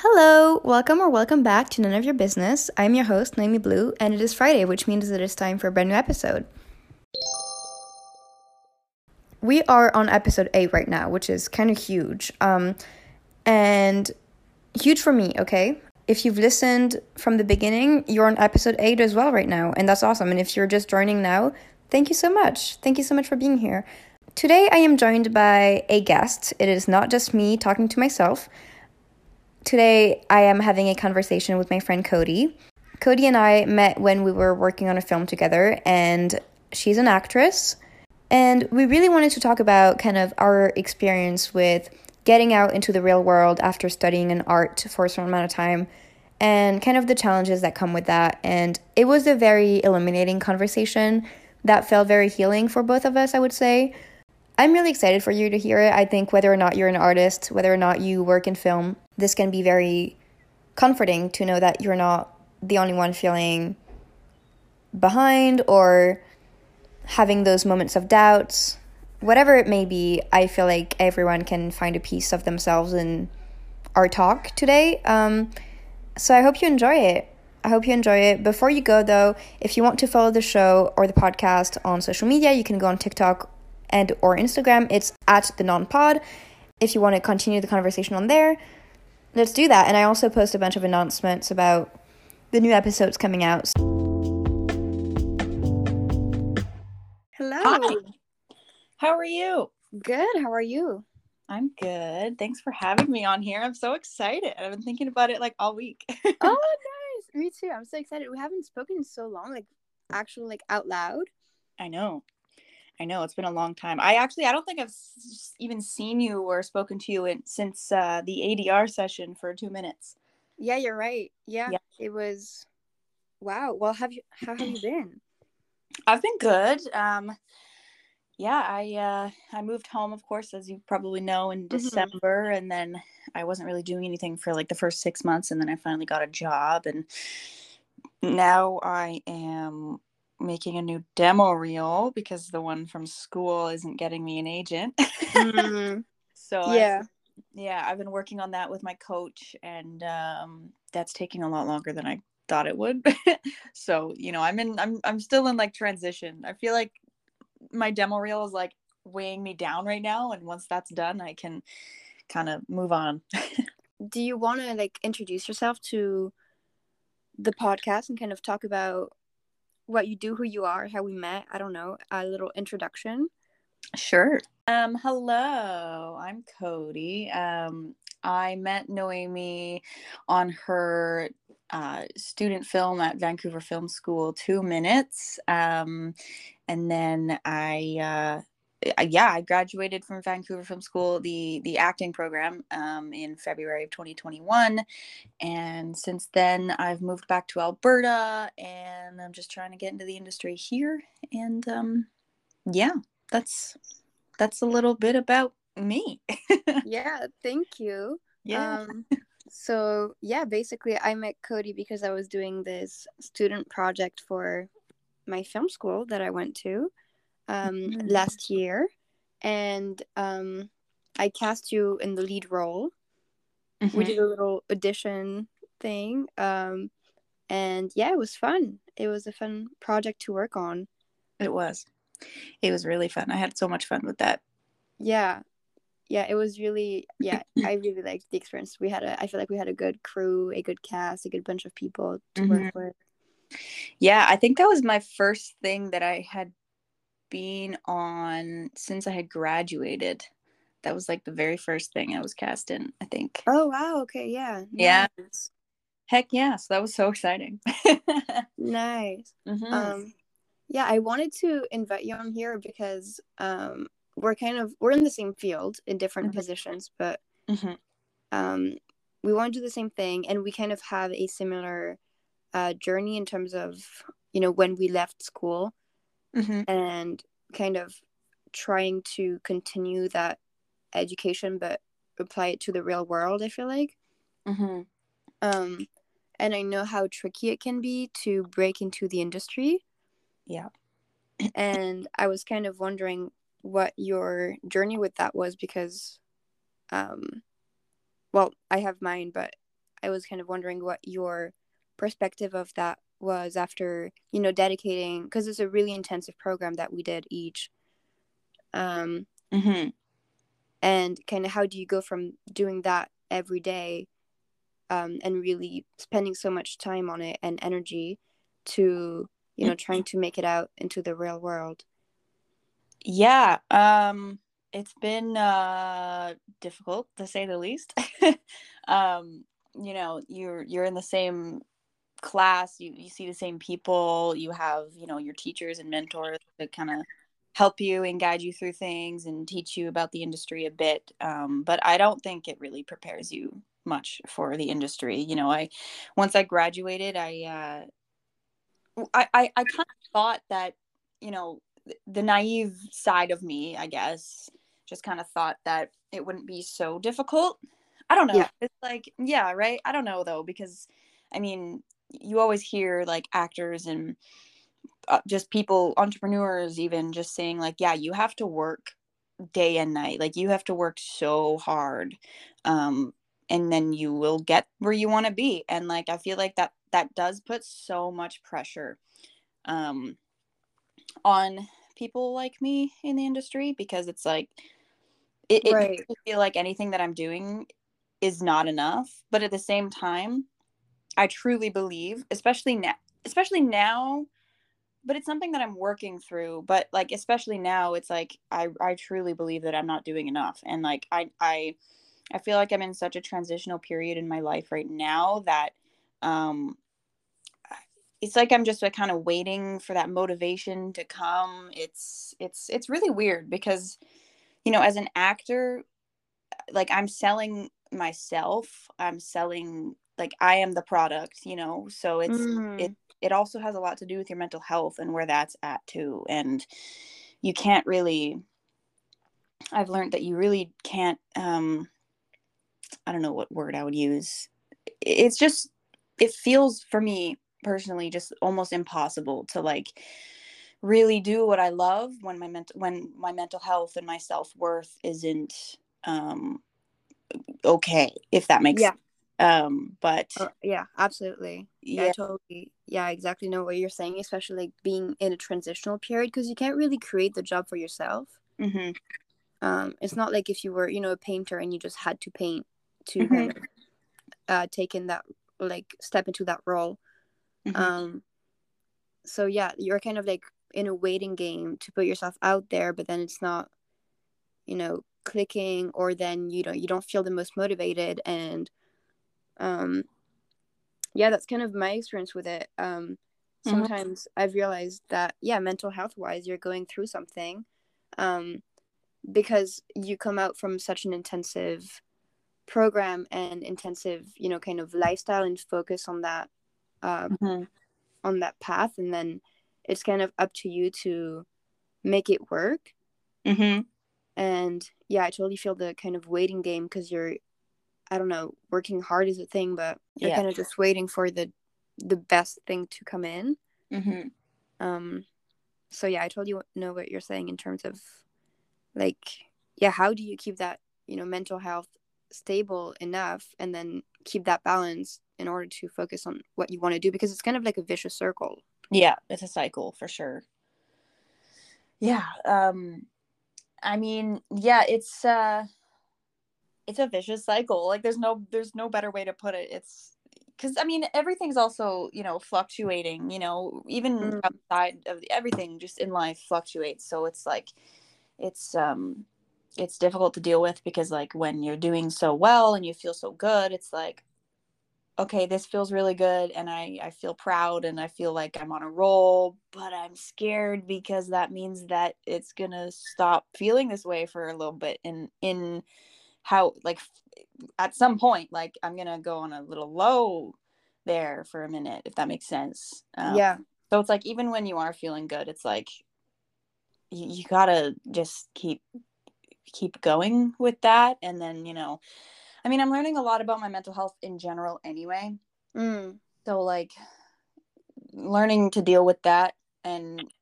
Hello, welcome or welcome back to None of Your Business. I'm your host, Noémie Blue, and it is Friday, which means it is time for a brand new episode. We are on episode 8 right now, which is kind of huge. Um, and huge for me, okay? If you've listened from the beginning, you're on episode 8 as well right now, and that's awesome. And if you're just joining now, thank you so much. Thank you so much for being here. Today, I am joined by a guest. It is not just me talking to myself. Today, I am having a conversation with my friend Cody. Cody and I met when we were working on a film together, and she's an actress. And we really wanted to talk about kind of our experience with getting out into the real world after studying an art for a certain amount of time and kind of the challenges that come with that. And it was a very illuminating conversation that felt very healing for both of us, I would say. I'm really excited for you to hear it. I think whether or not you're an artist, whether or not you work in film, this can be very comforting to know that you're not the only one feeling behind or having those moments of doubts. Whatever it may be, I feel like everyone can find a piece of themselves in our talk today. Um, so I hope you enjoy it. I hope you enjoy it. Before you go, though, if you want to follow the show or the podcast on social media, you can go on TikTok and or Instagram. It's at the non-pod. If you want to continue the conversation on there, let's do that. And I also post a bunch of announcements about the new episodes coming out. Hello. Hi. How are you? Good. How are you? I'm good. Thanks for having me on here. I'm so excited. I've been thinking about it like all week. oh, nice. Me too. I'm so excited. We haven't spoken in so long, like actually like out loud. I know. I know it's been a long time. I actually I don't think I've s- even seen you or spoken to you in, since uh, the ADR session for 2 minutes. Yeah, you're right. Yeah, Yeah. It was wow. Well, have you how have you been? I've been good. Um yeah, I uh I moved home of course as you probably know in December and then I wasn't really doing anything for like the first 6 months and then I finally got a job and now I am making a new demo reel because the one from school isn't getting me an agent. Mm, so I've- yeah. yeah, I've been working on that with my coach and um that's taking a lot longer than I thought it would. so, you know, I'm in I'm I'm still in like transition. I feel like my demo reel is like weighing me down right now and once that's done, I can kind of move on. Do you want to like introduce yourself to the podcast and kind of talk about what you do, who you are, how we met? I don't know, a little introduction. Sure. Um, hello, I'm Cody. Um, I met Noémie on her uh, student film at Vancouver Film School, Two Minutes. Um, and then I, uh, yeah, I graduated from Vancouver Film School, the the acting program, um, in February of 2021. And since then, I've moved back to Alberta, and I'm just trying to get into the industry here. And um, yeah, that's that's a little bit about me. yeah, thank you. yeah. Um, so yeah, basically, I met Cody because I was doing this student project for my film school that I went to um, Mhm. last year, and um, I cast you in the lead role. We Mhm. did a little audition thing, um, and yeah, it was fun. It was a fun project to work on. It was. It was really fun. I had so much fun with that. Yeah, yeah, it was really yeah. I really liked the experience. We had a. I feel like we had a good crew, a good cast, a good bunch of people to work with. Yeah, I think that was my first thing that I had been on since I had graduated. That was like the very first thing I was cast in, I think. Oh wow! Okay, yeah, Yeah. Heck yeah. So that was so exciting. nice. Mhm. Um, yeah, I wanted to invite you on here because um, we're kind of we're in the same field in different Mhm. positions, but Mhm. um, we want to do the same thing, and we kind of have a similar uh, journey in terms of you know when we left school Mhm. and kind of trying to continue that education, but apply it to the real world. I feel like. Mhm. um and i know how tricky it can be to break into the industry Yeah. and i was kind of wondering what your journey with that was because um well i have mine but I was kind of wondering what your perspective of that was after you know dedicating because it's a really intensive program that we did each um mm-hmm. and kind of how do you go from doing that every day um and really spending so much time on it and energy to you know trying to make it out into the real world yeah um it's been uh difficult to say the least um you know you're you're in the same class you you see the same people you have you know your teachers and mentors that kind of help you and guide you through things and teach you about the industry a bit um, but i don't think it really prepares you much for the industry you know i once i graduated i uh, i i, I kind of thought that you know the naive side of me i guess just kind of thought that it wouldn't be so difficult. I don't know. Yeah. it's like yeah right? I don't know though because i mean you always hear like actors and uh, just people entrepreneurs even just saying like yeah you have to work day and night like you have to work so hard um and then you will get where you want to be and like i feel like that that does put so much pressure um on people like me in the industry because it's like it, it right. makes me feel like anything that i'm doing is not enough but at the same time I truly believe, especially now, especially now, but it's something that I'm working through. But like, especially now, it's like I I truly believe that I'm not doing enough, and like I I I feel like I'm in such a transitional period in my life right now that um it's like I'm just like kind of waiting for that motivation to come. It's it's it's really weird because you know, as an actor, like I'm selling myself, I'm selling like I am the product, you know. So it's mm. it it also has a lot to do with your mental health and where that's at too. And you can't really I've learned that you really can't um I don't know what word I would use. It's just it feels for me personally just almost impossible to like really do what I love when my mental when my mental health and my self-worth isn't um okay if that makes yeah um but uh, yeah absolutely yeah. yeah totally yeah exactly know what you're saying especially like being in a transitional period because you can't really create the job for yourself mm-hmm. um it's not like if you were you know a painter and you just had to paint to mm-hmm. kind of uh take in that like step into that role mm-hmm. um so yeah you're kind of like in a waiting game to put yourself out there but then it's not you know clicking or then you know you don't feel the most motivated and um yeah that's kind of my experience with it um mm-hmm. sometimes mm-hmm. i've realized that yeah mental health wise you're going through something um because you come out from such an intensive program and intensive you know kind of lifestyle and focus on that uh, mm-hmm. on that path and then it's kind of up to you to make it work mm-hmm. and yeah i totally feel the kind of waiting game because you're I don't know, working hard is a thing, but you're yeah. kind of just waiting for the the best thing to come in. Mm-hmm. Um, so yeah, I told you know what you're saying in terms of like, yeah, how do you keep that you know mental health stable enough, and then keep that balance in order to focus on what you want to do because it's kind of like a vicious circle. Yeah, it's a cycle for sure. Yeah. Um, I mean, yeah, it's uh it's a vicious cycle like there's no there's no better way to put it it's because i mean everything's also you know fluctuating you know even mm. outside of the, everything just in life fluctuates so it's like it's um it's difficult to deal with because like when you're doing so well and you feel so good it's like okay this feels really good and i i feel proud and i feel like i'm on a roll but i'm scared because that means that it's gonna stop feeling this way for a little bit in in how like at some point like i'm gonna go on a little low there for a minute if that makes sense. Um, yeah. so it's like even when you are feeling good it's like you, you gotta just keep keep going with that. And then you know i mean i'm learning a lot about my mental health in general anyway. Mm. so like learning to deal with that and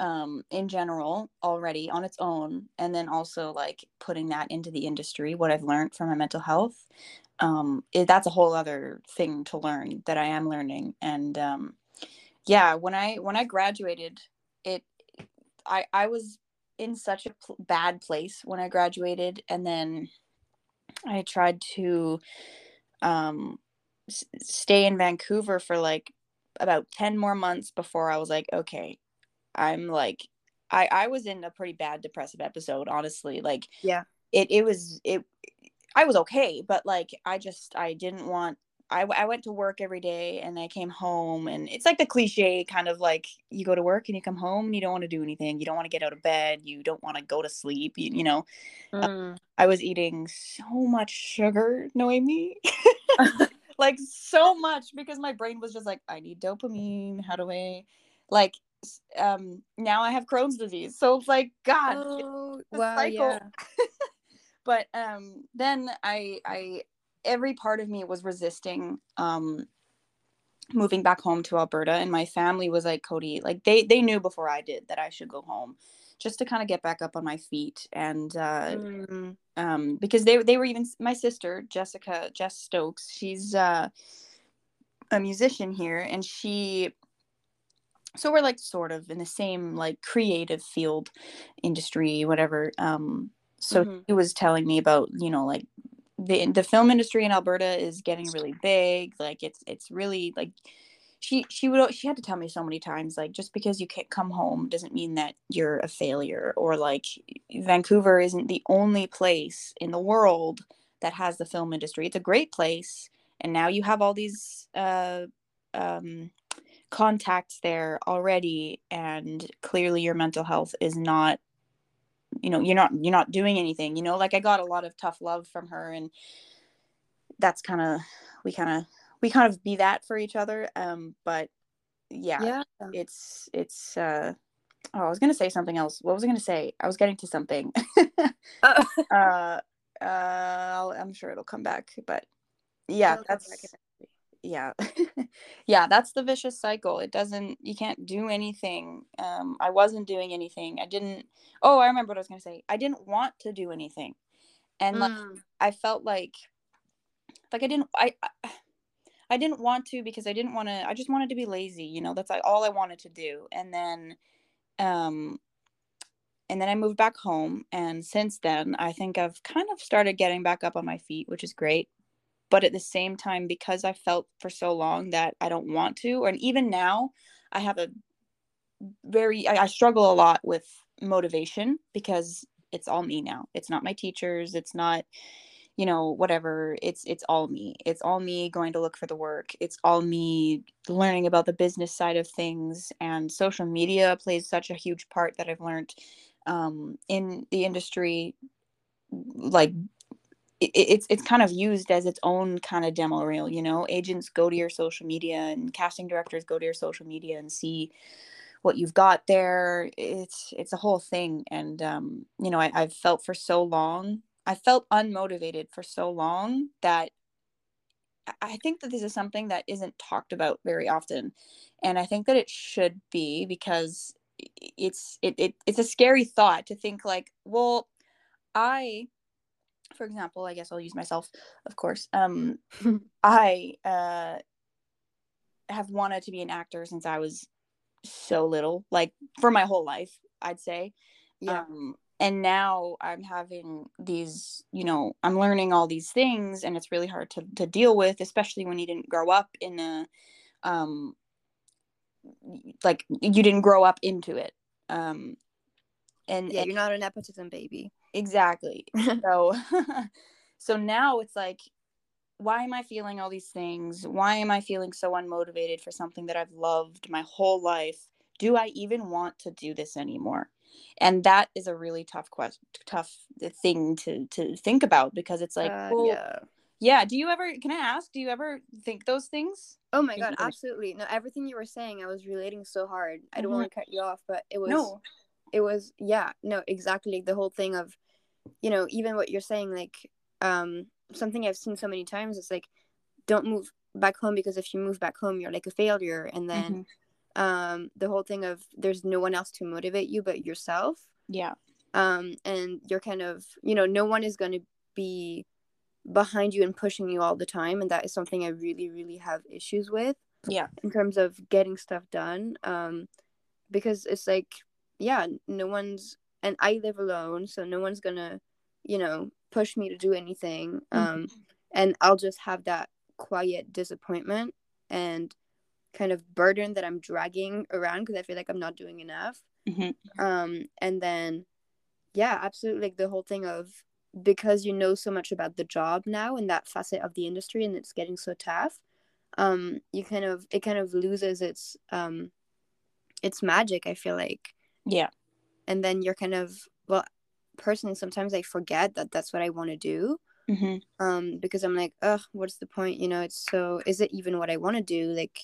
um, in general already on its own, and then also like putting that into the industry, what I've learned from my mental health. um, it, that's a whole other thing to learn that I am learning. And um, yeah, when I when I graduated, it I I was in such a pl- bad place when I graduated, and then I tried to um, s- stay in Vancouver for like about 10 more months before I was like, okay, I'm like, I, I was in a pretty bad depressive episode, honestly. Like, yeah, it, it was, it, I was okay, but like, I just, I didn't want, I, I went to work every day and I came home and it's like the cliche kind of like you go to work and you come home and you don't want to do anything. You don't want to get out of bed. You don't want to go to sleep. You, you know, mm. uh, I was eating so much sugar, Noémie. like so much because my brain was just like, I need dopamine. How do I like um now I have Crohn's disease. So it's like, God, oh, wow, cycle. yeah. but um then I I every part of me was resisting um moving back home to Alberta and my family was like Cody like they they knew before I did that I should go home just to kind of get back up on my feet and uh mm. um because they they were even my sister Jessica Jess Stokes she's uh a musician here and she so we're like sort of in the same like creative field industry whatever um so mm-hmm. he was telling me about you know like the the film industry in Alberta is getting really big. Like it's it's really like she she would she had to tell me so many times like just because you can't come home doesn't mean that you're a failure or like Vancouver isn't the only place in the world that has the film industry. It's a great place and now you have all these uh um contacts there already and clearly your mental health is not you know you're not you're not doing anything you know like i got a lot of tough love from her and that's kind of we kind of we kind of be that for each other um but yeah, yeah. it's it's uh oh i was gonna say something else. What was i gonna say? I was getting to something. Uh, uh uh i'm sure it'll come back but yeah that's yeah yeah that's the vicious cycle it doesn't you can't do anything um i wasn't doing anything i didn't oh i remember what i was going to say i didn't want to do anything and mm. like i felt like like i didn't i, I I didn't want to because I didn't want to I just wanted to be lazy, you know, that's like all I wanted to do. And then um and then I moved back home and since then I think I've kind of started getting back up on my feet, which is great but at the same time because i felt for so long that i don't want to and even now i have a very I, I, struggle a lot with motivation because it's all me now. It's not my teachers it's not you know whatever it's it's all me. It's all me going to look for the work. It's all me learning about the business side of things and social media plays such a huge part that i've learned um, in the industry like it, it's it's kind of used as its own kind of demo reel you know? Agents go to your social media and casting directors go to your social media and see what you've got there. It's it's a whole thing and um you know I, i've felt for so long i felt unmotivated for so long that i think that this is something that isn't talked about very often and i think that it should be because it's it, it it's a scary thought to think like well i for example, I guess I'll use myself, of course. Um, I uh, have wanted to be an actor since I was so little, like for my whole life, I'd say. Yeah. Um, and now I'm having these, you know, I'm learning all these things, and it's really hard to to deal with, especially when you didn't grow up in a, um, like you didn't grow up into it. Um, and yeah, and, you're not an nepotism baby. Exactly. So so now it's like why am i feeling all these things? Why am i feeling so unmotivated for something that i've loved my whole life? Do i even want to do this anymore? And that is a really tough question tough thing to to think about because it's like uh, well, yeah. yeah do you ever can i ask do you ever think those things? Oh my god absolutely. No everything you were saying i was relating so hard. I don't mm-hmm. want to cut you off but it was no it was yeah no exactly the whole thing of you know even what you're saying like um something i've seen so many times is like don't move back home because if you move back home you're like a failure and then mm-hmm. um the whole thing of there's no one else to motivate you but yourself. Yeah. Um and you're kind of you know no one is going to be behind you and pushing you all the time and that is something i really really have issues with yeah. in terms of getting stuff done um because it's like yeah no one's and i live alone so no one's gonna you know push me to do anything mm-hmm. um and i'll just have that quiet disappointment and kind of burden that i'm dragging around because i feel like i'm not doing enough mm-hmm. um and then yeah absolutely like the whole thing of because you know so much about the job now and that facet of the industry and it's getting so tough um you kind of it kind of loses its um its magic i feel like yeah and then you're kind of well personally sometimes i forget that that's what i want to do mm-hmm. um because i'm like ugh what's the point you know it's so is it even what i want to do like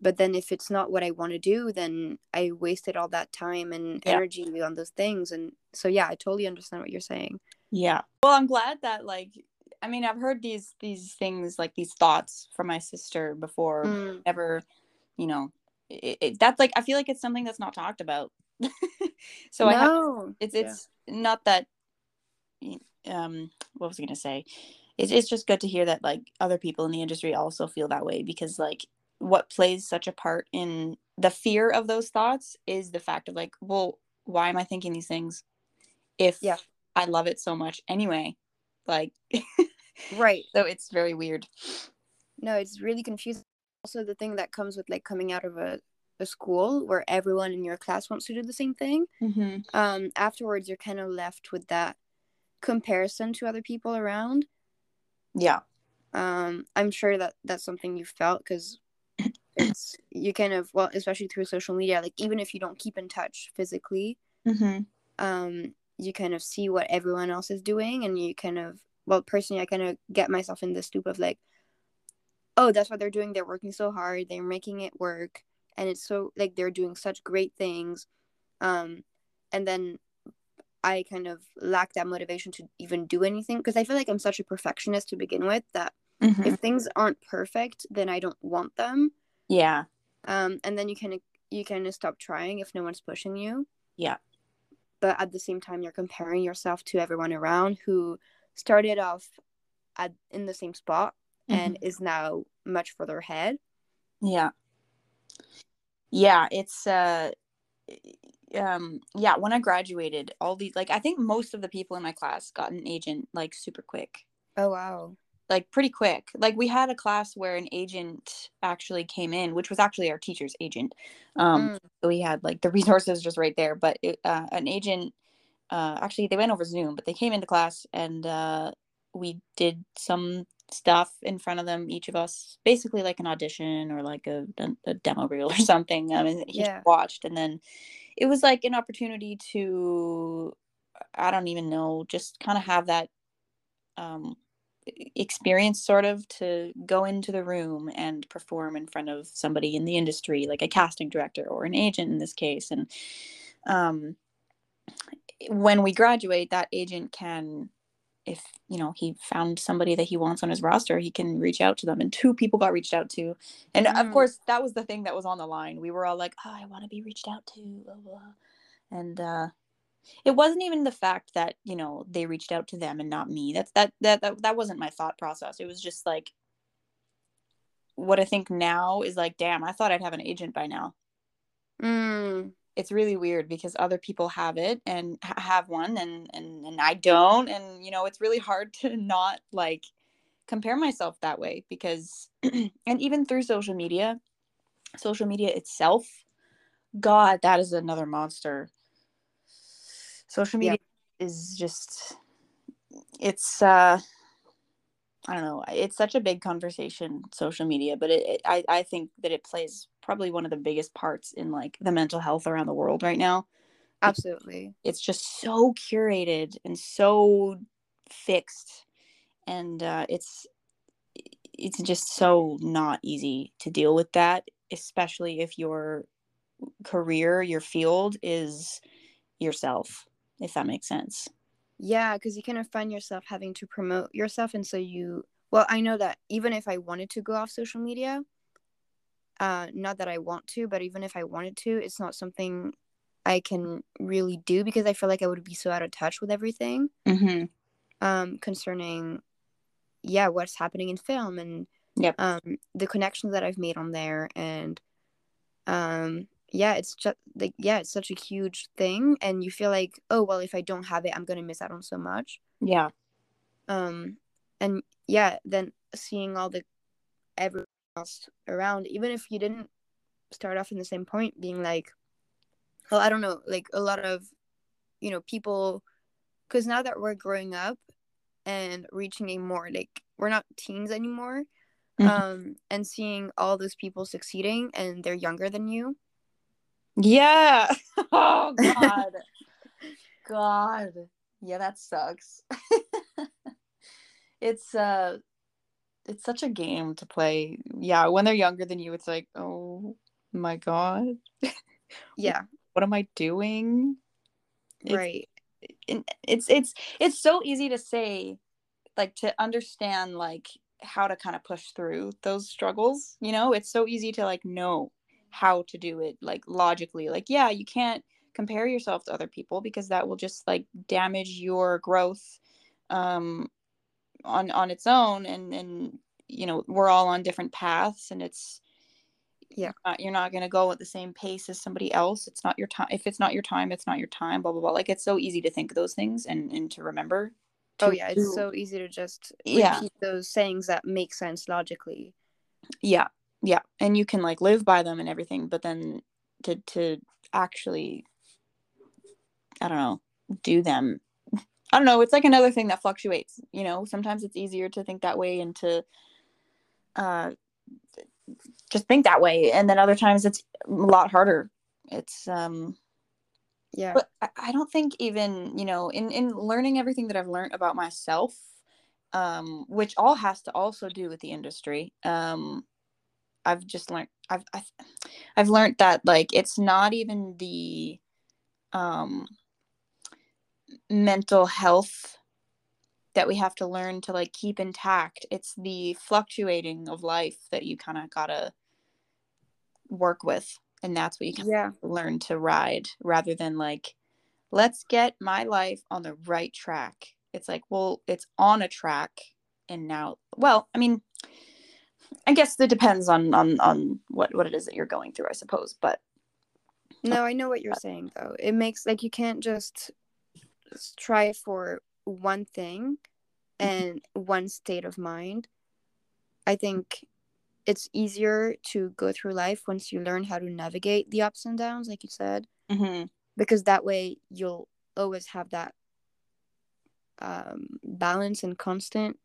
but then if it's not what i want to do then i wasted all that time and yeah. energy on those things and so yeah i totally understand what you're saying yeah well i'm glad that like i mean i've heard these these things like these thoughts from my sister before mm. ever you know it, it, that's like i feel like it's something that's not talked about so no. i have it's it's yeah. not that um what was i gonna say? It's, it's just good to hear that like other people in the industry also feel that way because like what plays such a part in the fear of those thoughts is the fact of like well why am i thinking these things if yeah. I love it so much anyway? Like right. so it's very weird. No it's really confusing. Also the thing that comes with like coming out of a, a school where everyone in your class wants to do the same thing mm-hmm. um afterwards you're kind of left with that comparison to other people around yeah um i'm sure that that's something you felt because it's you kind of well especially through social media like even if you don't keep in touch physically mm-hmm. um you kind of see what everyone else is doing and you kind of well personally i kind of get myself in this loop of like oh that's what they're doing they're working so hard they're making it work and it's so like they're doing such great things um and then i kind of lack that motivation to even do anything because i feel like i'm such a perfectionist to begin with that mm-hmm. if things aren't perfect then i don't want them yeah. Um, and then you can you kind of stop trying if no one's pushing you. Yeah. But at the same time, you're comparing yourself to everyone around who started off at in the same spot mm-hmm. and is now much further ahead. Yeah. Yeah, it's uh um yeah, when I graduated, all these like I think most of the people in my class got an agent like super quick. Oh wow like pretty quick. Like we had a class where an agent actually came in, which was actually our teacher's agent. Um, mm. so we had like the resources just right there. But it, uh, an agent, uh, actually they went over Zoom, but they came into class and uh, we did some stuff in front of them, each of us, basically like an audition or like a, a, a demo reel or something. I mean, he yeah. watched, and then it was like an opportunity to, I don't even know, just kind of have that. Um, experience sort of to go into the room and perform in front of somebody in the industry like a casting director or an agent in this case and um, when we graduate that agent can if you know he found somebody that he wants on his roster he can reach out to them and two people got reached out to and mm. of course that was the thing that was on the line we were all like oh i want to be reached out to blah, blah. and uh it wasn't even the fact that you know they reached out to them and not me that's that that that, that wasn't my thought process it was just like what i think now is like damn i thought i'd have an agent by now mm. It's really weird because other people have it and ha- have one and and and i don't and you know it's really hard to not like compare myself that way because and even through social media social media itself god that is another monster social media yeah. is just it's uh I don't know. It's such a big conversation, social media, but it, it, I, I think that it plays probably one of the biggest parts in like the mental health around the world right now. Absolutely. It's just so curated and so fixed. And uh, it's it's just so not easy to deal with that, especially if your career, your field is yourself if that makes sense. Yeah, because you kind of find yourself having to promote yourself. And so you, well, I know that even if I wanted to go off social media, uh, not that I want to, but even if I wanted to, it's not something I can really do because I feel like I would be so out of touch with everything mm-hmm. um, concerning yeah what's happening in film and Yep. um the connections that i've made on there and um yeah it's just like yeah it's such a huge thing and you feel like oh well if i don't have it i'm gonna miss out on so much Yeah. um and yeah then seeing all the everyone else around even if you didn't start off in the same point being like well i don't know like a lot of you know people because now that we're growing up and reaching a more like we're not teens anymore Mhm. um and seeing all those people succeeding and they're younger than you Yeah. Oh God. God. Yeah, that sucks. it's uh it's such a game to play. Yeah, when they're younger than you, it's like, oh my God, yeah what am I doing? It's- right it's it's it's so easy to say, like to understand like how to kind of push through those struggles. You know, it's so easy to like know how to do it like logically. Like, yeah, you can't compare yourself to other people because that will just like damage your growth um on on its own and and you know we're all on different paths and it's Yeah. you're not, you're not going to go at the same pace as somebody else. It's not your time if it's not your time it's not your time blah blah blah. Like it's so easy to think those things and and to remember oh to yeah it's so easy to just Yeah. those sayings that make sense logically. Yeah yeah. And you can like live by them and everything but then to to actually i don't know do them i don't know it's like another thing that fluctuates you know? Sometimes it's easier to think that way and to uh just think that way and then other times it's a lot harder. It's um yeah. but I, I don't think even you know in in learning everything that i've learned about myself um which all has to also do with the industry um i've just learned i've i've, I've learned that like it's not even the um mental health that we have to learn to like keep intact it's the fluctuating of life that you kind of gotta work with and that's what you can yeah. learn to ride rather than like let's get my life on the right track. It's like well it's on a track and now well i mean i guess it depends on on on what what it is that you're going through i suppose but no i know what you're saying though. It makes like you can't just strive for one thing and one state of mind i think it's easier to go through life once you learn how to navigate the ups and downs like you said mm-hmm. because that way you'll always have that um, balance and constant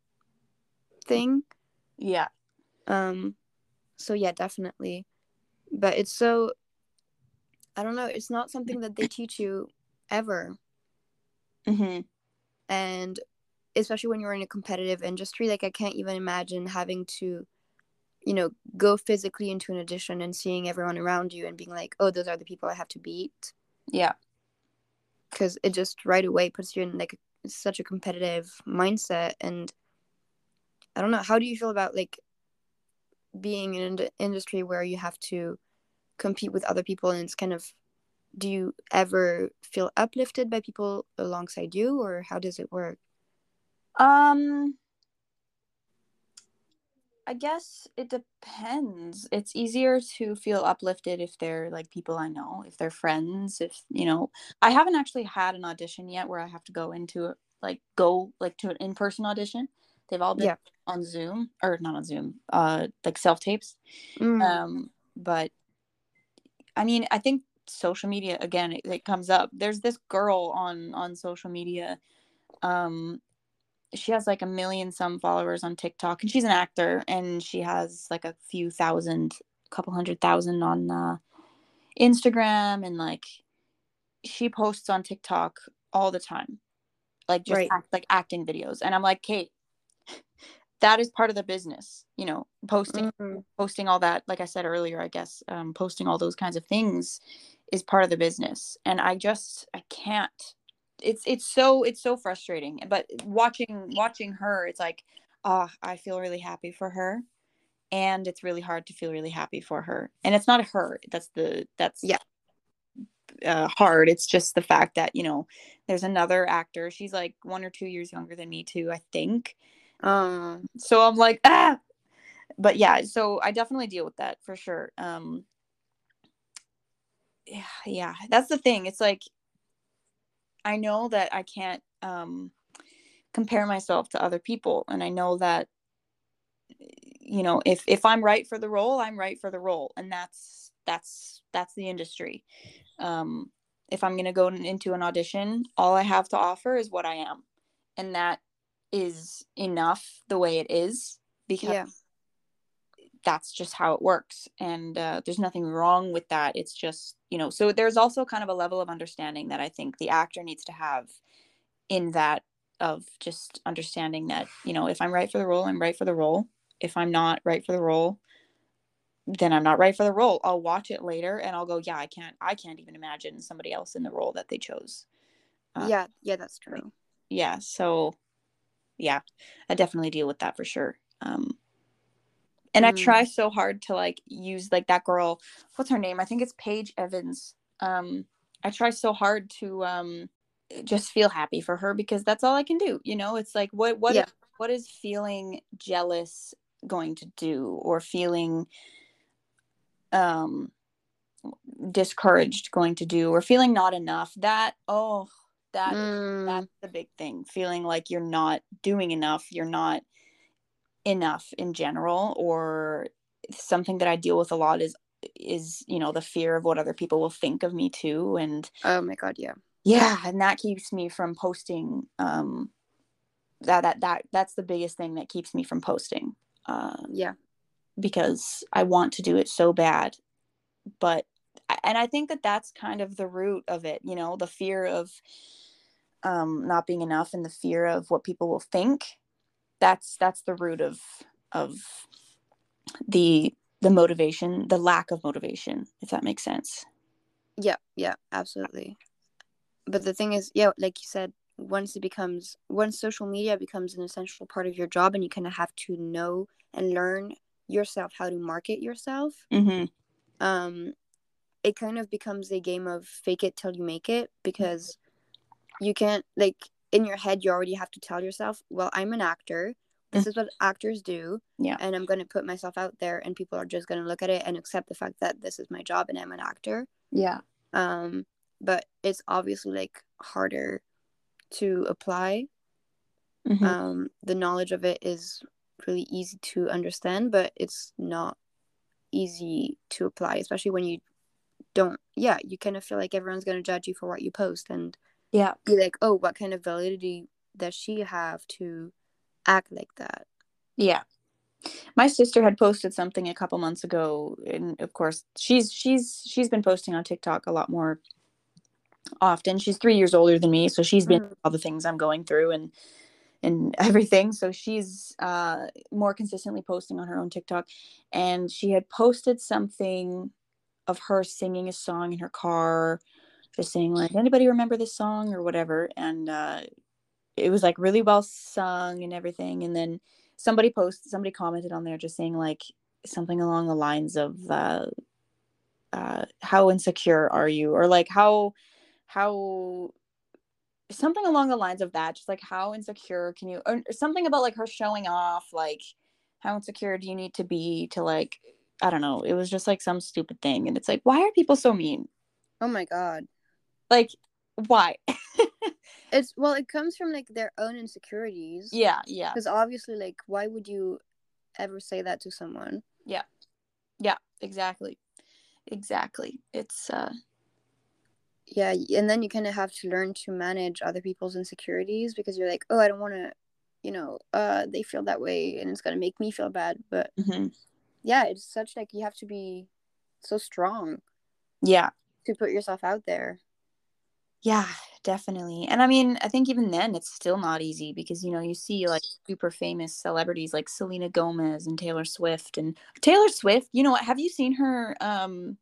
thing. Yeah. Um so yeah definitely. But it's so i don't know it's not something that they teach you ever mm-hmm. and especially when you're in a competitive industry like i can't even imagine having to you know go physically into an audition and seeing everyone around you and being like oh those are the people i have to beat. Yeah. Because it just right away puts you in like such a competitive mindset. And i don't know how do you feel about like being in an industry where you have to compete with other people and it's kind of do you ever feel uplifted by people alongside you or how does it work um I guess it depends. It's easier to feel uplifted if they're like people I know, if they're friends, if you know. I haven't actually had an audition yet where I have to go into it, like go like to an in-person audition. They've all been Yeah. on Zoom or not on Zoom, uh like self-tapes. Mm, Um but I mean, I think social media again it, it comes up. There's this girl on on social media um she has like a million some followers on TikTok and she's an actor and she has like a few thousand, couple hundred thousand on uh, Instagram and like she posts on TikTok all the time. Like just Right. act, like acting videos and I'm like, "Kate, that is part of the business, you know, posting mm, posting all that like I said earlier, I guess, um posting all those kinds of things is part of the business. And I just I can't it's it's so it's so frustrating. But watching watching her it's like ah i feel really happy for her. And it's really hard to feel really happy for her. And it's not her that's the that's Yeah. uh, hard. It's just the fact that you know there's another actor. She's like one or two years younger than me too i think. Um, so I'm like, ah, but yeah, so I definitely deal with that for sure. Um, yeah, yeah, that's the thing. It's like I know that I can't um compare myself to other people, and I know that you know if if I'm right for the role, I'm right for the role, and that's that's that's the industry. Um, if I'm going to go into an audition, all I have to offer is what I am, and that is enough the way it is because yeah that's just how it works and uh, there's nothing wrong with that it's just you know so there's also kind of a level of understanding that i think the actor needs to have in that of just understanding that you know if i'm right for the role i'm right for the role if i'm not right for the role then i'm not right for the role i'll watch it later and i'll go yeah i can't i can't even imagine somebody else in the role that they chose. Uh, yeah yeah that's true. yeah so yeah i definitely deal with that for sure um and mm. i try so hard to like use like that girl what's her name i think it's paige evans um i try so hard to um just feel happy for her because that's all i can do you know it's like what what yeah. is, what is feeling jealous going to do or feeling um discouraged going to do or feeling not enough that oh that mm. that's the big thing feeling like you're not doing enough you're not enough in general or something that I deal with a lot is is you know the fear of what other people will think of me too and oh my god yeah. Yeah and that keeps me from posting um that that that that's the biggest thing that keeps me from posting um yeah. because I want to do it so bad but and I think that that's kind of the root of it you know the fear of um not being enough and the fear of what people will think that's that's the root of of the the motivation the lack of motivation if that makes sense yeah yeah absolutely but the thing is yeah like you said once it becomes once social media becomes an essential part of your job and you kind of have to know and learn yourself how to market yourself mm-hmm. um it kind of becomes a game of fake it till you make it because you can't like in your head you already have to tell yourself well i'm an actor. This mm. is what actors do yeah. and i'm going to put myself out there and people are just going to look at it and accept the fact that this is my job and i'm an actor. Yeah. Um but it's obviously like harder to apply. Mm-hmm. um the knowledge of it is really easy to understand but it's not easy to apply especially when you don't yeah you kind of feel like everyone's going to judge you for what you post and yeah. be like oh what kind of validity does she have to act like that? Yeah. My sister had posted something a couple months ago and of course she's she's she's been posting on tiktok a lot more often. She's three years older than me so she's been mm-hmm. all the things i'm going through and and everything. So she's uh more consistently posting on her own tiktok. And she had posted something of her singing a song in her car just saying like anybody remember this song? or whatever and uh it was like really well sung and everything and then somebody posted somebody commented on there just saying like something along the lines of uh, uh, how insecure are you? or like how how something along the lines of that just like how insecure can you or something about like her showing off like how insecure do you need to be to like i don't know it was just like some stupid thing and it's like why are people so mean? Oh my god like why? It's well it comes from like their own insecurities. Yeah yeah. Because obviously like why would you ever say that to someone? Yeah. Yeah exactly. Exactly. It's uh yeah and then you kind of have to learn to manage other people's insecurities because you're like oh i don't want to you know uh they feel that way and it's going to make me feel bad. But mm-hmm. yeah it's such like you have to be so strong yeah. to put yourself out there yeah, definitely. And I mean, I think even then it's still not easy because you know, you see like super famous celebrities like Selena Gomez and Taylor Swift and Taylor Swift, you know what, have you seen her um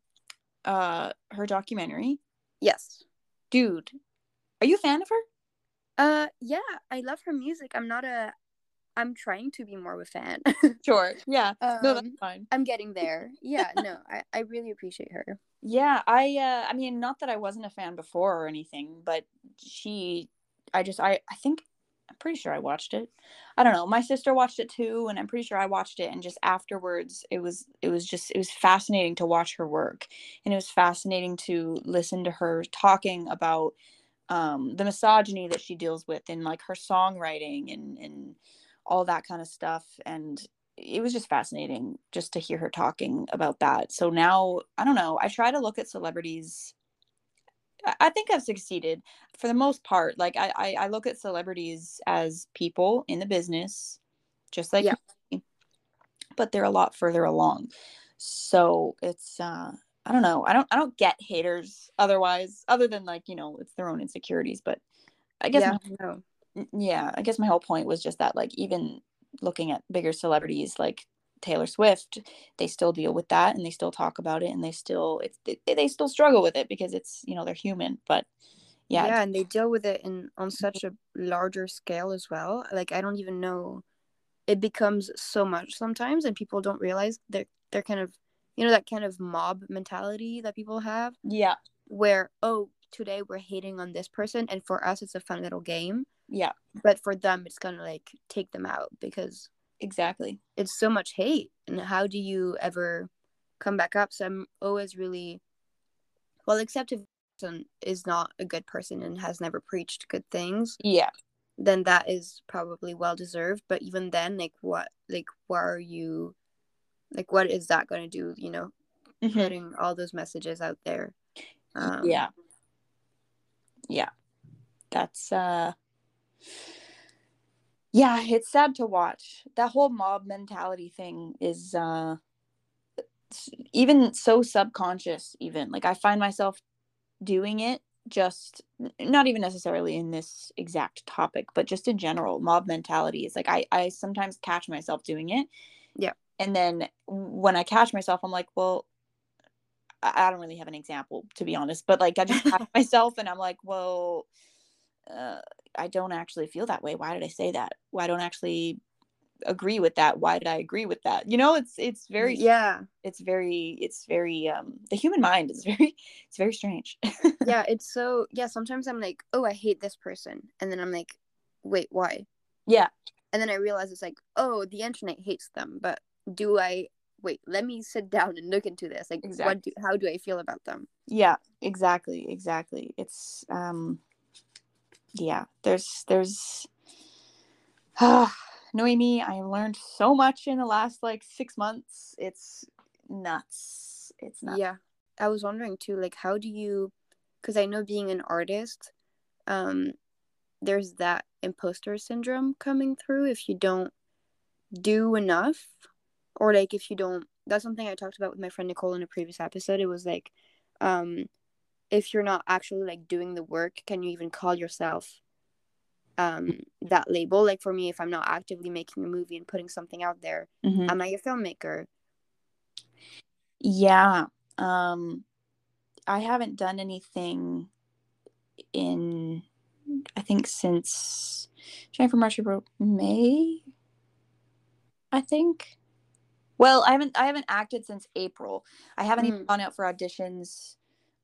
uh her documentary? Yes. Dude, are you a fan of her? Uh yeah, I love her music. I'm not a I'm trying to be more of a fan. sure. Yeah. Um, no, that's fine. I'm getting there. Yeah, no, I, I really appreciate her. Yeah, I uh I mean not that I wasn't a fan before or anything, but she I just I I think I'm pretty sure I watched it. I don't know. My sister watched it too, and I'm pretty sure I watched it. And just afterwards, it was it was just it was fascinating to watch her work, and it was fascinating to listen to her talking about um, the misogyny that she deals with in like her songwriting and and all that kind of stuff. And it was just fascinating just to hear her talking about that. So now I don't know. I try to look at celebrities I think I've succeeded for the most part. Like I, I, I look at celebrities as people in the business, just like Yeah. me, but they're a lot further along. So it's uh I don't know. I don't I don't get haters otherwise, other than like, you know, it's their own insecurities. But I guess yeah, my- no. Yeah i guess my whole point was just that like even looking at bigger celebrities like taylor swift they still deal with that and they still talk about it and they still it's they, they still struggle with it because it's you know they're human but yeah, yeah and they deal with it in on such a larger scale as well. Like i don't even know it becomes so much sometimes and people don't realize they're they're kind of you know that kind of mob mentality that people have yeah. where oh today we're hating on this person and for us it's a fun little game yeah. But for them it's gonna like take them out because exactly. it's so much hate. And how do you ever come back up? So i'm always really well except if person is not a good person and has never preached good things yeah. then that is probably well deserved. But even then like what like what are you like what is that going to do you know Mhm. putting all those messages out there? Um yeah. Yeah. That's uh yeah it's sad to watch. That whole mob mentality thing is uh even so subconscious even. Like i find myself doing it just not even necessarily in this exact topic but just in general mob mentality is like i i sometimes catch myself doing it. Yeah. and then when i catch myself i'm like well I I don't really have an example to be honest, but like I just catch myself and I'm like, well, uh, I don't actually feel that way. Why did I say that? Why don't I actually agree with that? Why did I agree with that? You know, it's it's very yeah it's very it's very um the human mind is very it's very strange. yeah it's so yeah sometimes i'm like oh i hate this person and then i'm like wait why yeah, and then i realize it's like oh the internet hates them but do i wait let me sit down and look into this like what do, how do i feel about them yeah, exactly, exactly. It's um yeah, there's there's knowing me, I learned so much in the last like six months. It's nuts. It's nuts. yeah i was wondering too like how do you because i know being an artist um there's that imposter syndrome coming through if you don't do enough or like if you don't that's something i talked about with my friend nicole in a previous episode it was like um if you're not actually like doing the work can you even call yourself um that label like for me if i'm not actively making a movie and putting something out there Mhm. am i a filmmaker Yeah. Um I haven't done anything in I think since Jennifer March April May. I think. Well, I haven't I haven't acted since April. I haven't even Mm. gone out for auditions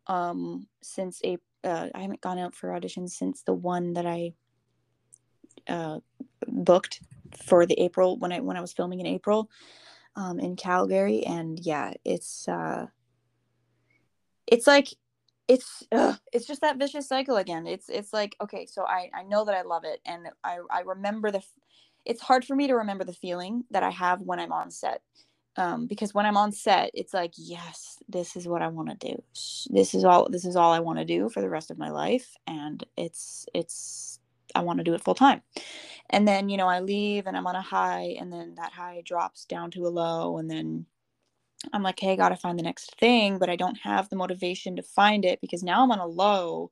um since April uh, I haven't gone out for auditions since the one that I uh booked for the April when I when I was filming in April um in Calgary. And yeah, it's uh it's like it's ugh, it's just that vicious cycle again. It's it's like okay so i i know that i love it. And i i remember the it's hard for me to remember the feeling that i have when i'm on set um because when i'm on set it's like yes this is what i want to do this is all this is all i want to do for the rest of my life and it's it's i want to do it full time. And then you know i leave and i'm on a high and then that high drops down to a low and then I'm like, hey, I gotta find the next thing, but I don't have the motivation to find it because now I'm on a low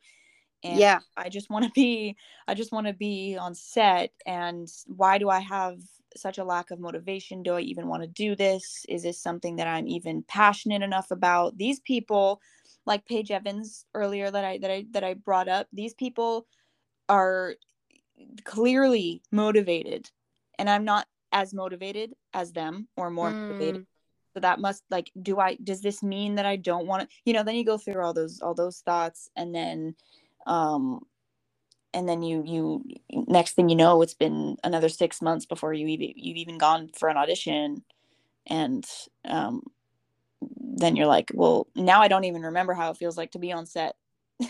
and yeah. I just want to be I just want to be on set and why do I have such a lack of motivation? Do I even want to do this? Is this something that I'm even passionate enough about? These people like Paige Evans earlier that I that I that I brought up, these people are clearly motivated and I'm not as motivated as them or more motivated Mm, so that must like do i does this mean that i don't want to you know then you go through all those all those thoughts and then um and then you you next thing you know it's been another six months before you even you've even gone for an audition. And um, then you're like well now i don't even remember how it feels like to be on set.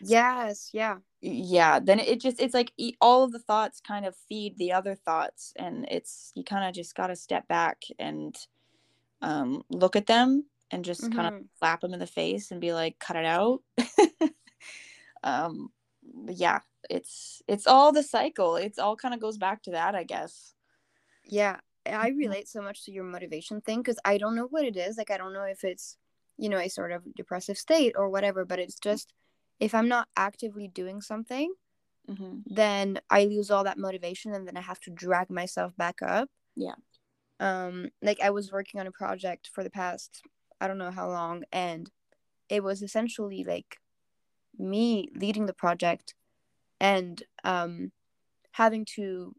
Yes yeah. Yeah then it just it's like all of the thoughts kind of feed the other thoughts and it's you kind of just got to step back and um, look at them and just mm-hmm. kind of slap them in the face and be like cut it out. Um yeah it's it's all the cycle it's all kind of goes back to that i guess yeah i mm-hmm. relate so much to your motivation thing because i don't know what it is like i don't know if it's you know a sort of depressive state or whatever but it's just if i'm not actively doing something mm-hmm. then i lose all that motivation and then i have to drag myself back up yeah um like i was working on a project for the past i don't know how long and it was essentially like me leading the project and um having to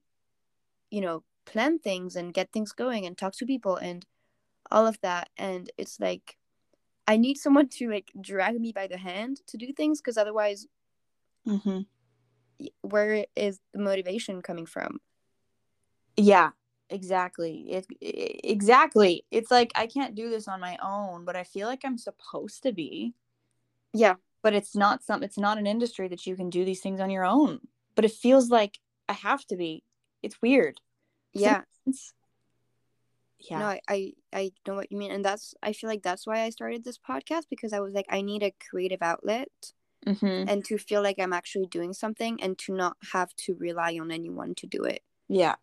you know plan things and get things going and talk to people and all of that. And it's like i need someone to like drag me by the hand to do things because otherwise mm-hmm. where is the motivation coming from? Yeah exactly. It, it, exactly. It's like i can't do this on my own but i feel like i'm supposed to be. Yeah but it's not some it's not an industry that you can do these things on your own but it feels like i have to be. It's weird. Yeah. yeah no I, I i know what you mean and that's i feel like that's why i started this podcast because i was like i need a creative outlet mm-hmm. and to feel like i'm actually doing something and to not have to rely on anyone to do it. Yeah.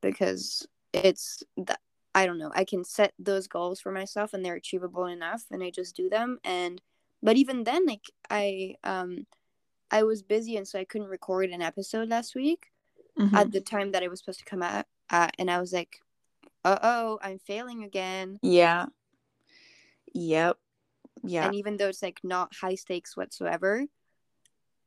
Because it's that i don't know i can set those goals for myself and they're achievable enough and i just do them and but even then like i um i was busy and so i couldn't record an episode last week mm-hmm. at the time that it was supposed to come out uh, and i was like uh-oh i'm failing again. Yeah. Yep. Yeah. And even though it's like not high stakes whatsoever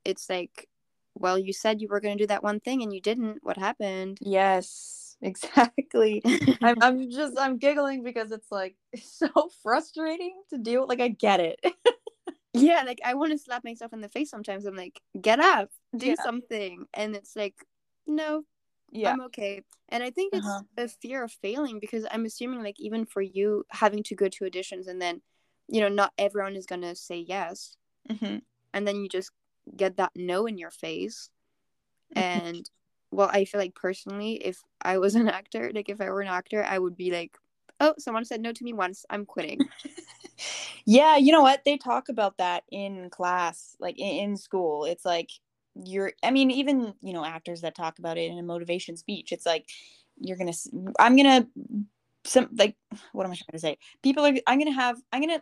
it's like well you said you were going to do that one thing and you didn't. What happened? Yes. Exactly. I'm, I'm just i'm giggling because it's like so frustrating to deal like i get it yeah like i want to slap myself in the face sometimes. I'm like get up do yeah. something. And it's like no yeah. I'm okay. And i think it's uh-huh. a fear of failing because i'm assuming like even for you having to go to auditions and then you know not everyone is gonna say yes. Mm-hmm. and then you just get that no in your face. And well i feel like personally if i was an actor like if i were an actor i would be like oh someone said no to me once. I'm quitting yeah you know what? They talk about that in class like in, in school. It's like you're i mean even you know actors that talk about it in a motivation speech it's like you're gonna i'm gonna some like what am i trying to say? People are i'm gonna have i'm gonna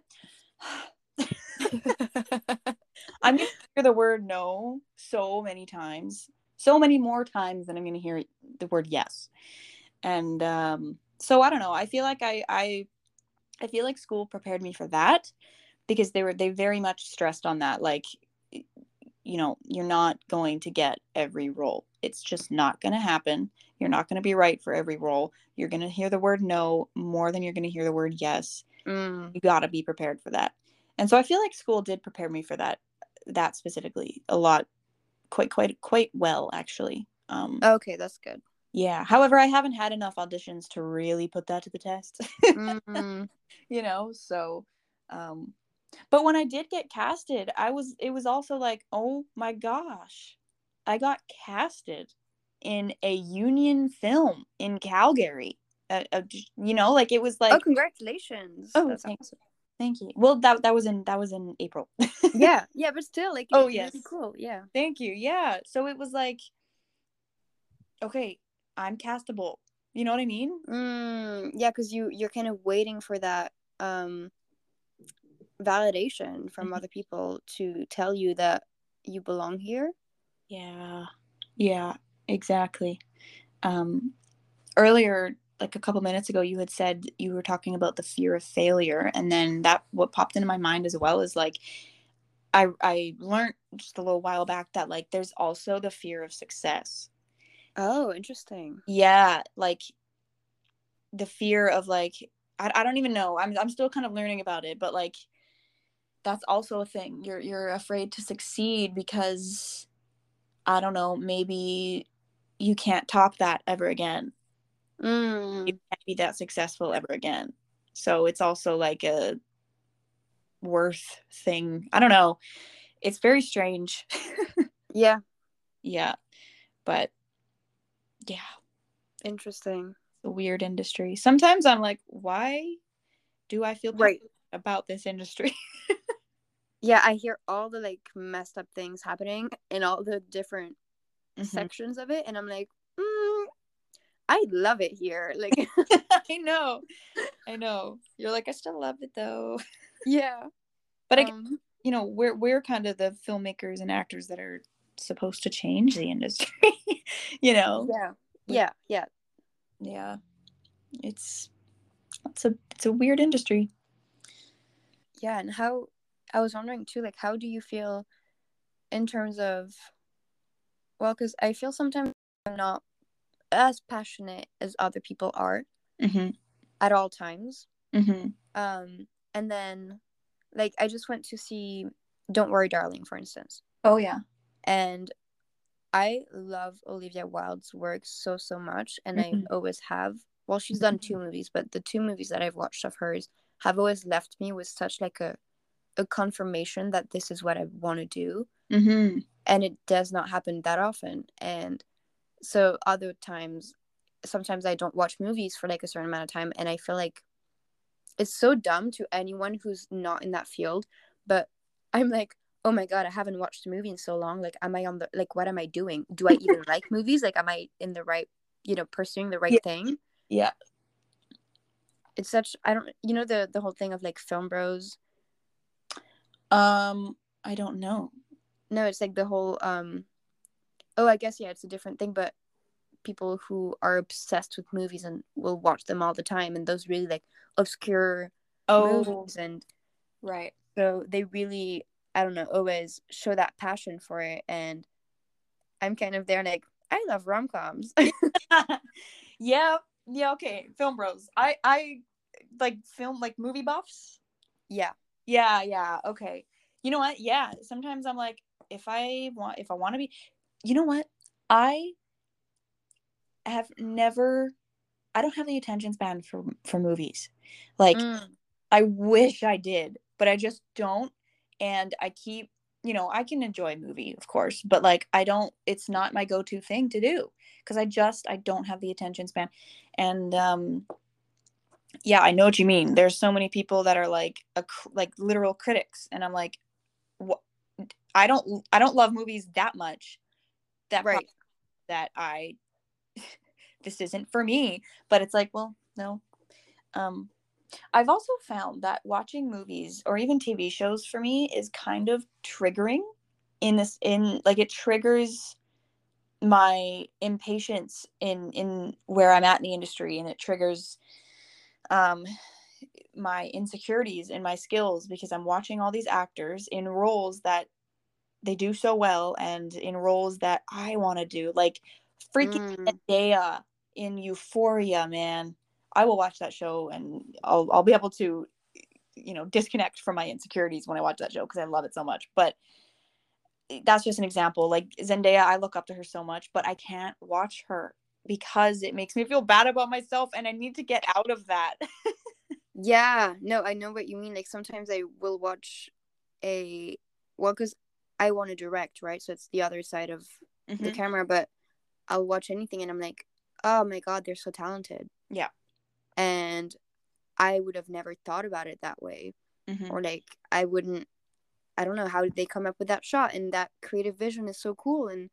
i'm gonna hear the word no so many times so many more times than i'm gonna hear the word yes. And um so i don't know. I feel like i i i feel like school prepared me for that because they were they very much stressed on that like you know you're not going to get every role. It's just not going to happen. You're not going to be right for every role. You're going to hear the word no more than you're going to hear the word yes. Mm. you got to be prepared for that. And so i feel like school did prepare me for that that specifically a lot quite quite quite well actually. Um okay that's good yeah however i haven't had enough auditions to really put that to the test. Mm-hmm. you know so um but when i did get casted i was it was also like oh my gosh i got casted in a union film in calgary. Uh, uh, you know like it was like oh congratulations. Oh That's thanks. Awesome. thank you. Well that that was in that was in april. Yeah yeah but still like oh yes really cool yeah. Thank you yeah. So it was like okay i'm castable you know what i mean mm, yeah because you you're kind of waiting for that um validation from mm-hmm. other people to tell you that you belong here. Yeah. Yeah, exactly. Um earlier like a couple minutes ago you had said you were talking about the fear of failure and then that what popped into my mind as well is like I I learned just a little while back that like there's also the fear of success. Oh, interesting. Yeah, like the fear of like I, I don't even know. I'm I'm still kind of learning about it, but like that's also a thing. You're you're afraid to succeed because I don't know, maybe you can't top that ever again. Mm. You can't be that successful ever again. So it's also like a worth thing. I don't know. It's very strange. Yeah. yeah. But yeah, Interesting. a weird industry. Sometimes I'm like, why do I feel Right. about this industry? Yeah, I hear all the like messed up things happening in all the different Mhm. sections of it, and I'm like, mm, I love it here. Like, I know. I know. You're like, I still love it though. yeah. But I, Um, you know, we're we're kind of the filmmakers and actors that are supposed to change the industry. you know. yeah. Yeah. Yeah. Yeah. It's it's a it's a weird industry. Yeah. And how I was wondering too, like, how do you feel in terms of, well, because I feel sometimes I'm not as passionate as other people are Mm-hmm. at all times. Mm-hmm. Um, and then, like, I just went to see Don't Worry, Darling, for instance. Oh yeah. And I love Olivia Wilde's work so so much, and Mhm. I always have. Well, she's done two movies, but the two movies that I've watched of hers have always left me with such like a a confirmation that this is what I want to do, Mm-hmm. and it does not happen that often. And so other times, sometimes I don't watch movies for like a certain amount of time, and I feel like it's so dumb to anyone who's not in that field. But I'm like, oh my god, I haven't watched a movie in so long. Like, am I on the like, what am I doing? Do I even like movies? Like, am I in the right, you know, pursuing the right Yeah. thing? Yeah. It's such I don't, you know, the the whole thing of like film bros. Um, I don't know. No, it's like the whole um, oh, I guess yeah, it's a different thing, but people who are obsessed with movies and will watch them all the time, and those really like obscure Oh, movies and right. so they really i don't know always show that passion for it and i'm kind of there like i love rom-coms yeah. Yeah. Okay. Film bros. I I like film like movie buffs. yeah Yeah. Yeah. Okay. You know what? Yeah. Sometimes I'm like, if I want, if I want to be, you know what? I have never. I don't have the attention span for for movies. Like Mm. I wish I did, but I just don't. And I keep, you know, I can enjoy a movie, of course, but like I don't, it's not my go to thing to do because I just, I don't have the attention span. And, um, yeah, I know what you mean. There's so many people that are like, a, like literal critics. And I'm like, what? I don't, I don't love movies that much that right that I this isn't for me. But it's like, well, no. Um I've also found that watching movies or even TV shows for me is kind of triggering in this in like it triggers my impatience in in where I'm at in the industry and it triggers um my insecurities in my skills because I'm watching all these actors in roles that they do so well and in roles that I want to do. Like freaking Mm. In Euphoria, man. I will watch that show and I'll I'll be able to you know disconnect from my insecurities when I watch that show because I love it so much. But that's just an example. Like Zendaya, I look up to her so much, but I can't watch her because it makes me feel bad about myself and I need to get out of that. yeah no i know what you mean like sometimes i will watch a well because i want to direct right so it's the other side of the Mhm. camera but i'll watch anything and i'm like oh my god they're so talented Yeah. And i would have never thought about it that way Mhm. or like i wouldn't i don't know how did they come up with that shot and that creative vision is so cool and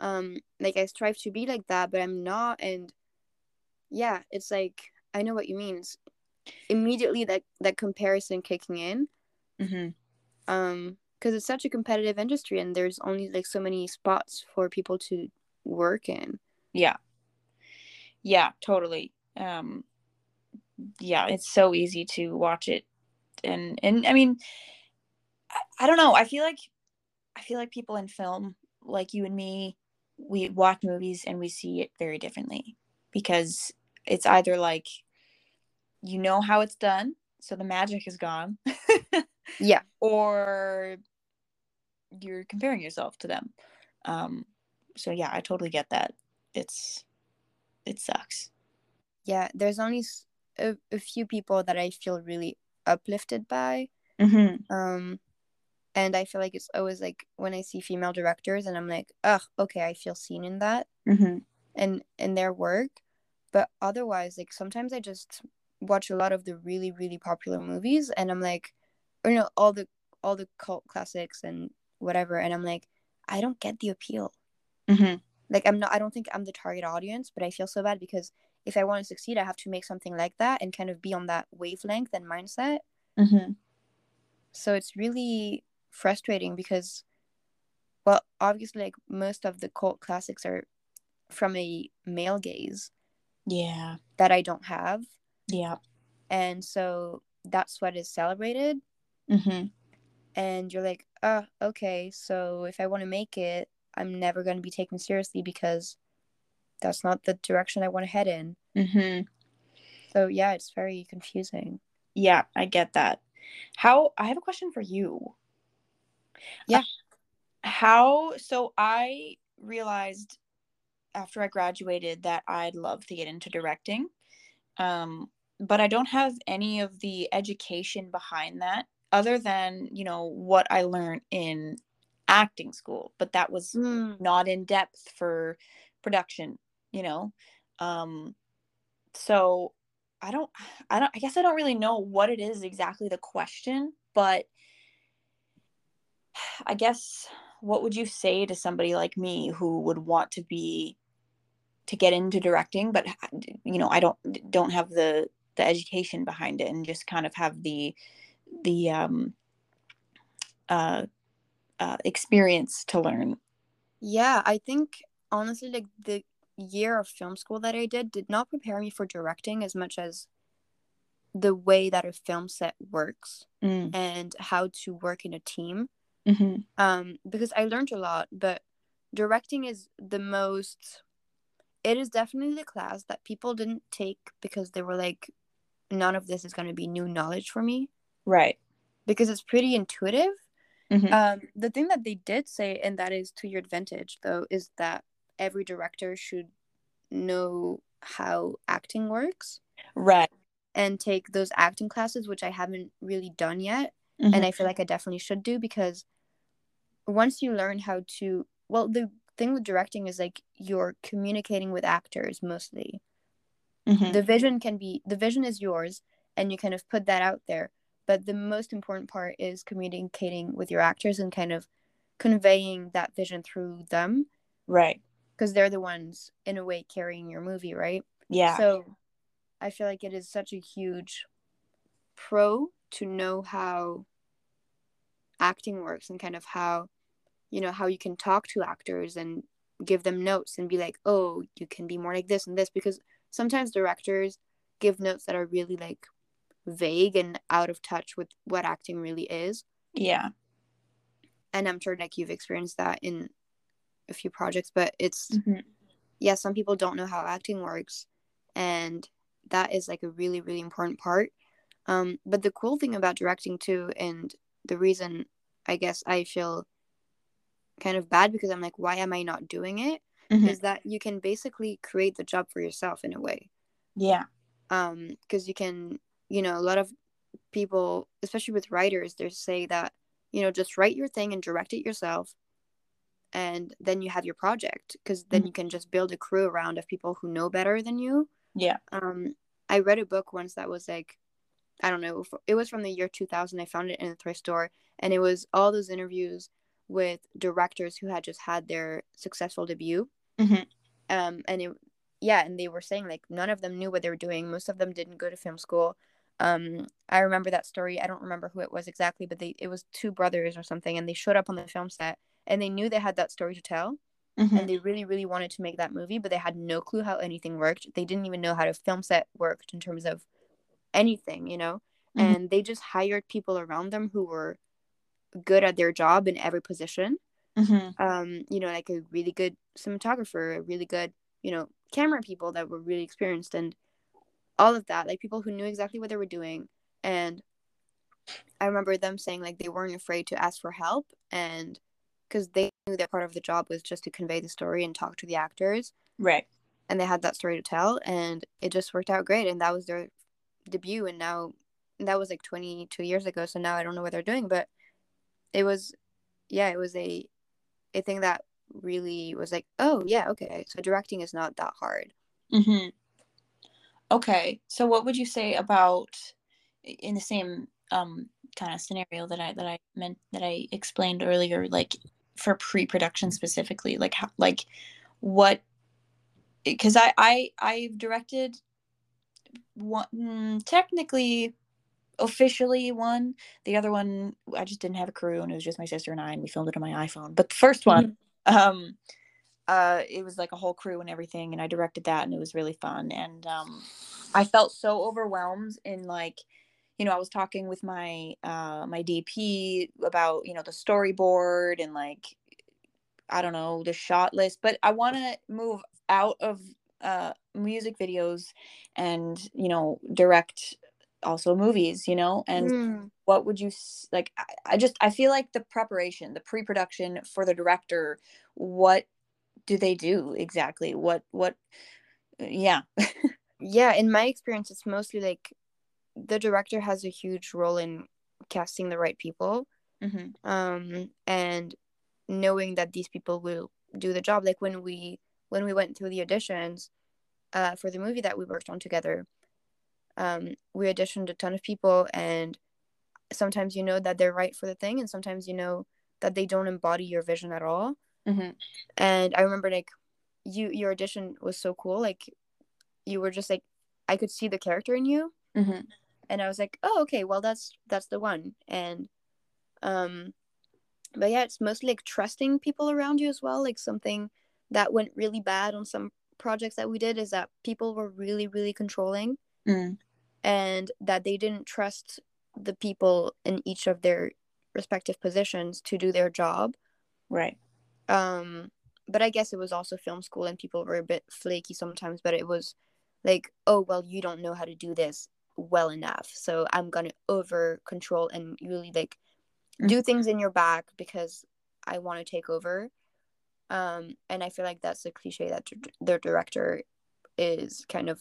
um like i strive to be like that but i'm not and yeah it's like i know what you mean it's immediately that that comparison kicking in Mhm. um because it's such a competitive industry and there's only like so many spots for people to work in Yeah. Yeah, totally. Um yeah, it's so easy to watch it and and I mean I, I don't know. I feel like I feel like people in film like you and me we watch movies and we see it very differently because it's either like you know how it's done, so the magic is gone. yeah or you're comparing yourself to them. Um so yeah i totally get that it's it sucks yeah there's only a, a few people that i feel really uplifted by mm-hmm. um and i feel like it's always like when i see female directors and i'm like ugh okay i feel seen in that mm-hmm. and in their work but otherwise like sometimes i just watch a lot of the really really popular movies and i'm like or you know all the all the cult classics and whatever and i'm like i don't get the appeal mm-hmm. like i'm not i don't think i'm the target audience but i feel so bad because if i want to succeed i have to make something like that and kind of be on that wavelength and mindset. Mm-hmm. so it's really frustrating because well obviously like most of the cult classics are from a male gaze yeah. that i don't have. Yeah. And so that's what is celebrated. Mm-hmm. and you're like oh okay so if i want to make it i'm never going to be taken seriously because that's not the direction i want to head in. Mm-hmm. so yeah it's very confusing. Yeah i get that. How i have a question for you. Yeah. Uh, how so i realized after i graduated that i'd love to get into directing um but i don't have any of the education behind that other than you know what i learned in acting school but that was mm. not in depth for production you know? Um so i don't i don't i guess i don't really know what it is exactly the question but i guess what would you say to somebody like me who would want to be to get into directing but you know i don't don't have the the education behind it and just kind of have the the um uh, uh experience to learn? Yeah i think honestly like the year of film school that i did did not prepare me for directing as much as the way that a film set works mm. and how to work in a team mm-hmm. um because i learned a lot but directing is the most it is definitely the class that people didn't take because they were like none of this is going to be new knowledge for me right because it's pretty intuitive mm-hmm. um, the thing that they did say and that is to your advantage though is that every director should know how acting works right and take those acting classes which i haven't really done yet mm-hmm. and i feel like i definitely should do because once you learn how to well the thing with directing is like you're communicating with actors mostly mm-hmm. the vision can be the vision is yours and you kind of put that out there but the most important part is communicating with your actors and kind of conveying that vision through them right because they're the ones in a way carrying your movie right? Yeah. So i feel like it is such a huge pro to know how acting works and kind of how you know how you can talk to actors and give them notes and be like oh you can be more like this and this because sometimes directors give notes that are really like vague and out of touch with what acting really is. Yeah. And i'm sure like you've experienced that in a few projects but it's mm-hmm. yeah some people don't know how acting works and that is like a really really important part um but the cool thing about directing too and the reason i guess i feel kind of bad because I'm like, why am I not doing it? mm-hmm. Is that you can basically create the job for yourself in a way. Yeah. Um, because you can, you know, a lot of people, especially with writers, they say that, you know, just write your thing and direct it yourself. And then you have your project because then mm-hmm. you can just build a crew around of people who know better than you. Yeah. Um, I read a book once that was like, I don't know, it was from the year 2000. I found it in a thrift store and it was all those interviews with directors who had just had their successful debut. Mm-hmm. Um, and it, yeah, and they were saying like none of them knew what they were doing. Most of them didn't go to film school. Um, I remember that story. I don't remember who it was exactly, but they it was two brothers or something, and they showed up on the film set, and they knew they had that story to tell, mm-hmm. and they really, really wanted to make that movie, but they had no clue how anything worked. They didn't even know how to film set worked in terms of anything, you know. Mm-hmm. And they just hired people around them who were good at their job in every position. Mm-hmm. Um, you know, like a really good cinematographer, a really good, you know, camera people that were really experienced and all of that, like people who knew exactly what they were doing. And I remember them saying like they weren't afraid to ask for help and because they knew that part of the job was just to convey the story and talk to the actors. Right. And they had that story to tell, and it just worked out great. And that was their debut, and now that was like 22 years ago. So now I don't know what they're doing, but it was, yeah, it was a a thing that really was like, oh yeah, okay, so directing is not that hard. Mm-hmm. Okay, so what would you say about in the same um, kind of scenario that I that I meant that I explained earlier, like for pre-production specifically, like how, like what? Because I I I've directed one mm, technically officially one the other one i just didn't have a crew and it was just my sister and i and we filmed it on my iphone but the first one mm-hmm. um uh it was like a whole crew and everything and i directed that and it was really fun and um i felt so overwhelmed in like you know i was talking with my uh my dp about you know the storyboard and like i don't know the shot list but i want to move out of uh music videos and you know direct also movies you know and mm. what would you like I, I just i feel like the preparation the pre-production for the director what do they do exactly what what uh, yeah yeah in my experience it's mostly like the director has a huge role in casting the right people mm-hmm. um and knowing that these people will do the job like when we when we went through the auditions uh, for the movie that we worked on together um, we auditioned a ton of people and sometimes you know that they're right for the thing and sometimes you know that they don't embody your vision at all mm-hmm. and i remember like you your audition was so cool like you were just like i could see the character in you mm-hmm. And i was like oh okay well that's that's the one and um but yeah it's mostly like trusting people around you as well like something that went really bad on some projects that we did is that people were really really controlling mm. and that they didn't trust the people in each of their respective positions to do their job. Right. Um, but I guess it was also film school and people were a bit flaky sometimes, but it was like, oh, well, you don't know how to do this well enough. So I'm to over control and really like mm-hmm. do things in your back because I want to take over. Um, and I feel like that's the cliche that their director is kind of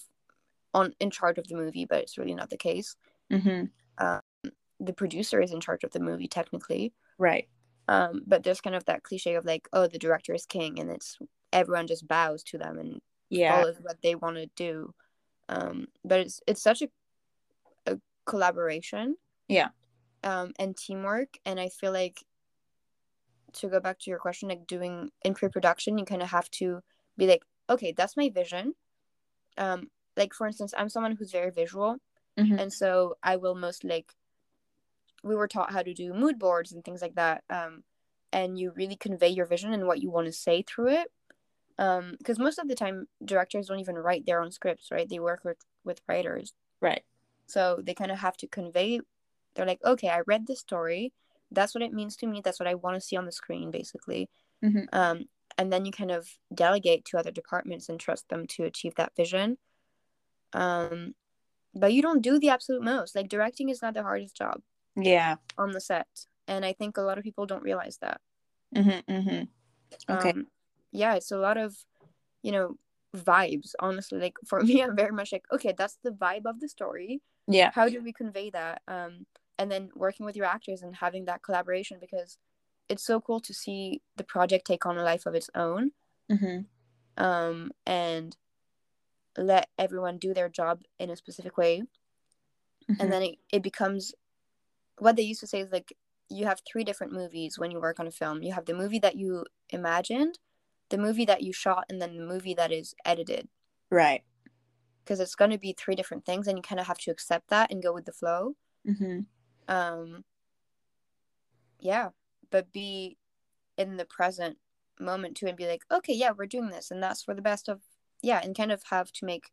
on in charge of the movie, but it's really not the case. Mm-hmm. Um, the producer is in charge of the movie technically, right? Um, but there's kind of that cliche of like, oh, the director is king, and it's everyone just bows to them and yeah. follows what they want to do. Um, but it's it's such a collaboration, yeah, um, and teamwork, and I feel like to go back to your question, like doing in pre-production, you kind of have to be like, okay, that's my vision. Um, like for instance i'm someone who's very visual. Mm-hmm. and so i will most like we were taught how to do mood boards and things like that. Um and you really convey your vision and what you want to say through it. Um because most of the time directors don't even write their own scripts right? They work with with writers. Right so they kind of have to convey they're like okay i read this story. That's what it means to me. That's what i want to see on the screen basically. Mm-hmm. um and then you kind of delegate to other departments and trust them to achieve that vision. Um but you don't do the absolute most. Like directing is not the hardest job yeah. on the set and i think a lot of people don't realize that. Mm-hmm, mm-hmm. okay. Um, yeah it's a lot of you know vibes honestly. Like for me i'm very much like okay that's the vibe of the story yeah. How do we convey that um and then working with your actors and having that collaboration because it's so cool to see the project take on a life of its own. Mm-hmm. um and let everyone do their job in a specific way. Mm-hmm. and then it, it becomes what they used to say is like you have three different movies when you work on a film. You have the movie that you imagined the movie that you shot and then the movie that is edited. Right because it's going to be three different things and you kind of have to accept that and go with the flow mm-hmm. um yeah but be in the present moment too and be like okay yeah we're doing this and that's for the best of yeah and kind of have to make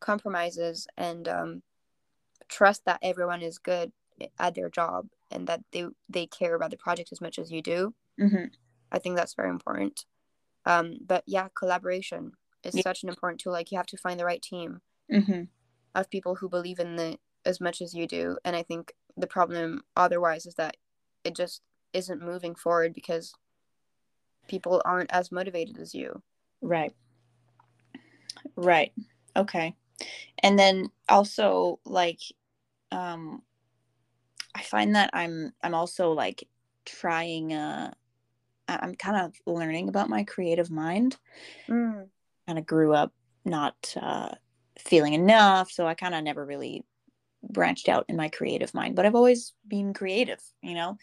compromises and um, trust that everyone is good at their job and that they they care about the project as much as you do mm-hmm. i think that's very important um, but yeah collaboration is yeah. such an important tool like you have to find the right team mm-hmm. of people who believe in the as much as you do and i think the problem otherwise is that it just isn't moving forward because people aren't as motivated as you. Right. Right. Okay. And then also like um I find that I'm I'm also like trying uh I'm kind of learning about my creative mind. Mm. Kind of grew up not uh feeling enough, so I kind of never really branched out in my creative mind, but I've always been creative, you know.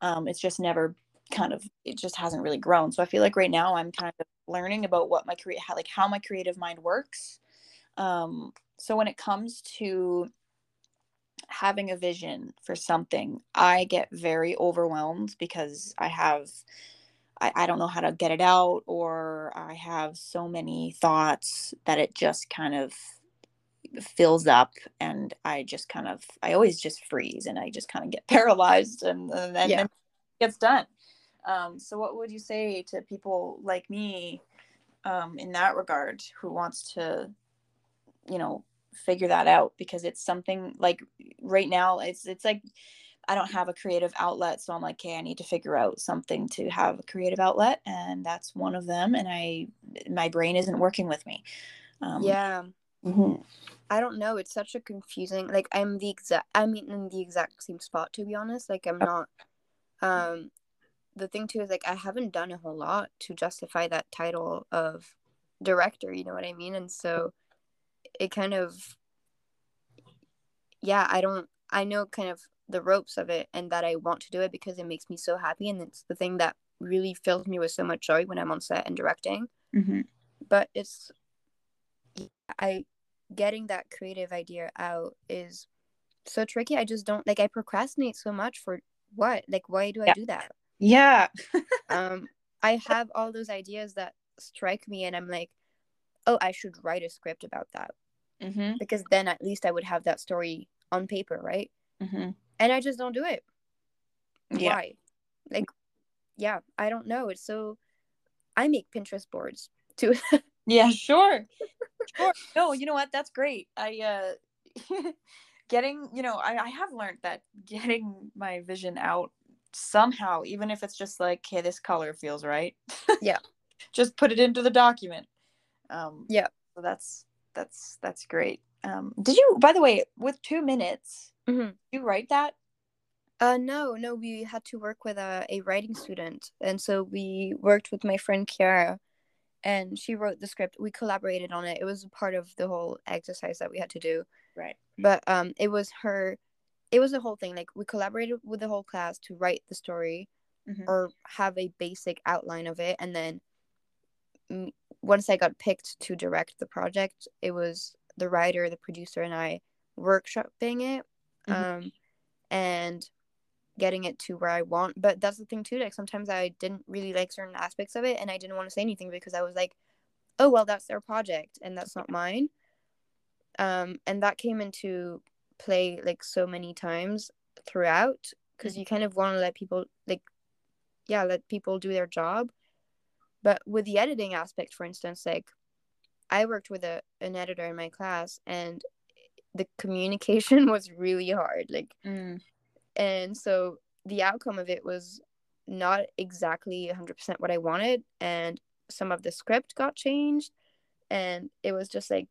Um it's just never kind of it just hasn't really grown. So I feel like right now I'm kind of learning about what my create like how my creative mind works. Um so when it comes to having a vision for something, I get very overwhelmed because I have I don't know how to get it out or I have so many thoughts that it just kind of fills up and I just kind of I always just freeze and I just kind of get paralyzed and, and then Yeah. it gets done. Um, so what would you say to people like me um, in that regard who wants to, you know, figure that out because it's something like right now it's it's like I don't have a creative outlet, so I'm like, okay, I need to figure out something to have a creative outlet, and that's one of them. And I, my brain isn't working with me. Um, Yeah. Mhm. I don't know. It's such a confusing. Like I'm the exact. I mean, in the exact same spot to be honest. Like I'm not. Um, the thing too is like I haven't done a whole lot to justify that title of director. You know what I mean? And so, it kind of. Yeah, I don't. I know kind of the ropes of it, and that I want to do it because it makes me so happy, and it's the thing that really fills me with so much joy when I'm on set and directing Mhm. but it's i getting that creative idea out is so tricky. I just don't like i procrastinate so much for what? Like why do i do that? Yeah. um i have all those ideas that strike me and i'm like oh i should write a script about that. Hmm because then at least i would have that story on paper right? Hmm and i just don't do it. Yeah. why? Like yeah i don't know. It's so i make pinterest boards too Yeah. Sure. Sure. No, you know what? That's great. I uh, getting. You know, I, I have learned that getting my vision out somehow, even if it's just like, hey, this color feels right. Yeah. just put it into the document. Um, Yeah. So that's that's that's great. Um, did you, by the way, with two minutes, Mhm. you write that? Uh, no, no, we had to work with a, a writing student. And so we worked with my friend Kiara and she wrote the script. We collaborated on it. It was part of the whole exercise that we had to do. Right. But um, it was her, it was the whole thing. Like we collaborated with the whole class to write the story Mhm. or have a basic outline of it. And then mm, once I got picked to direct the project, it was the writer, the producer, and I workshopping it. Mhm. Um, and getting it to where I want. But that's the thing too. Like sometimes I didn't really like certain aspects of it, and I didn't want to say anything because I was like, "Oh well, that's their project, and that's not mine." Um, and that came into play like so many times throughout because you kind of want to let people like, yeah, let people do their job. But with the editing aspect, for instance, like I worked with a an editor in my class, and the communication was really hard. Like Mm. And so the outcome of it was not exactly 100% what i wanted and some of the script got changed and it was just like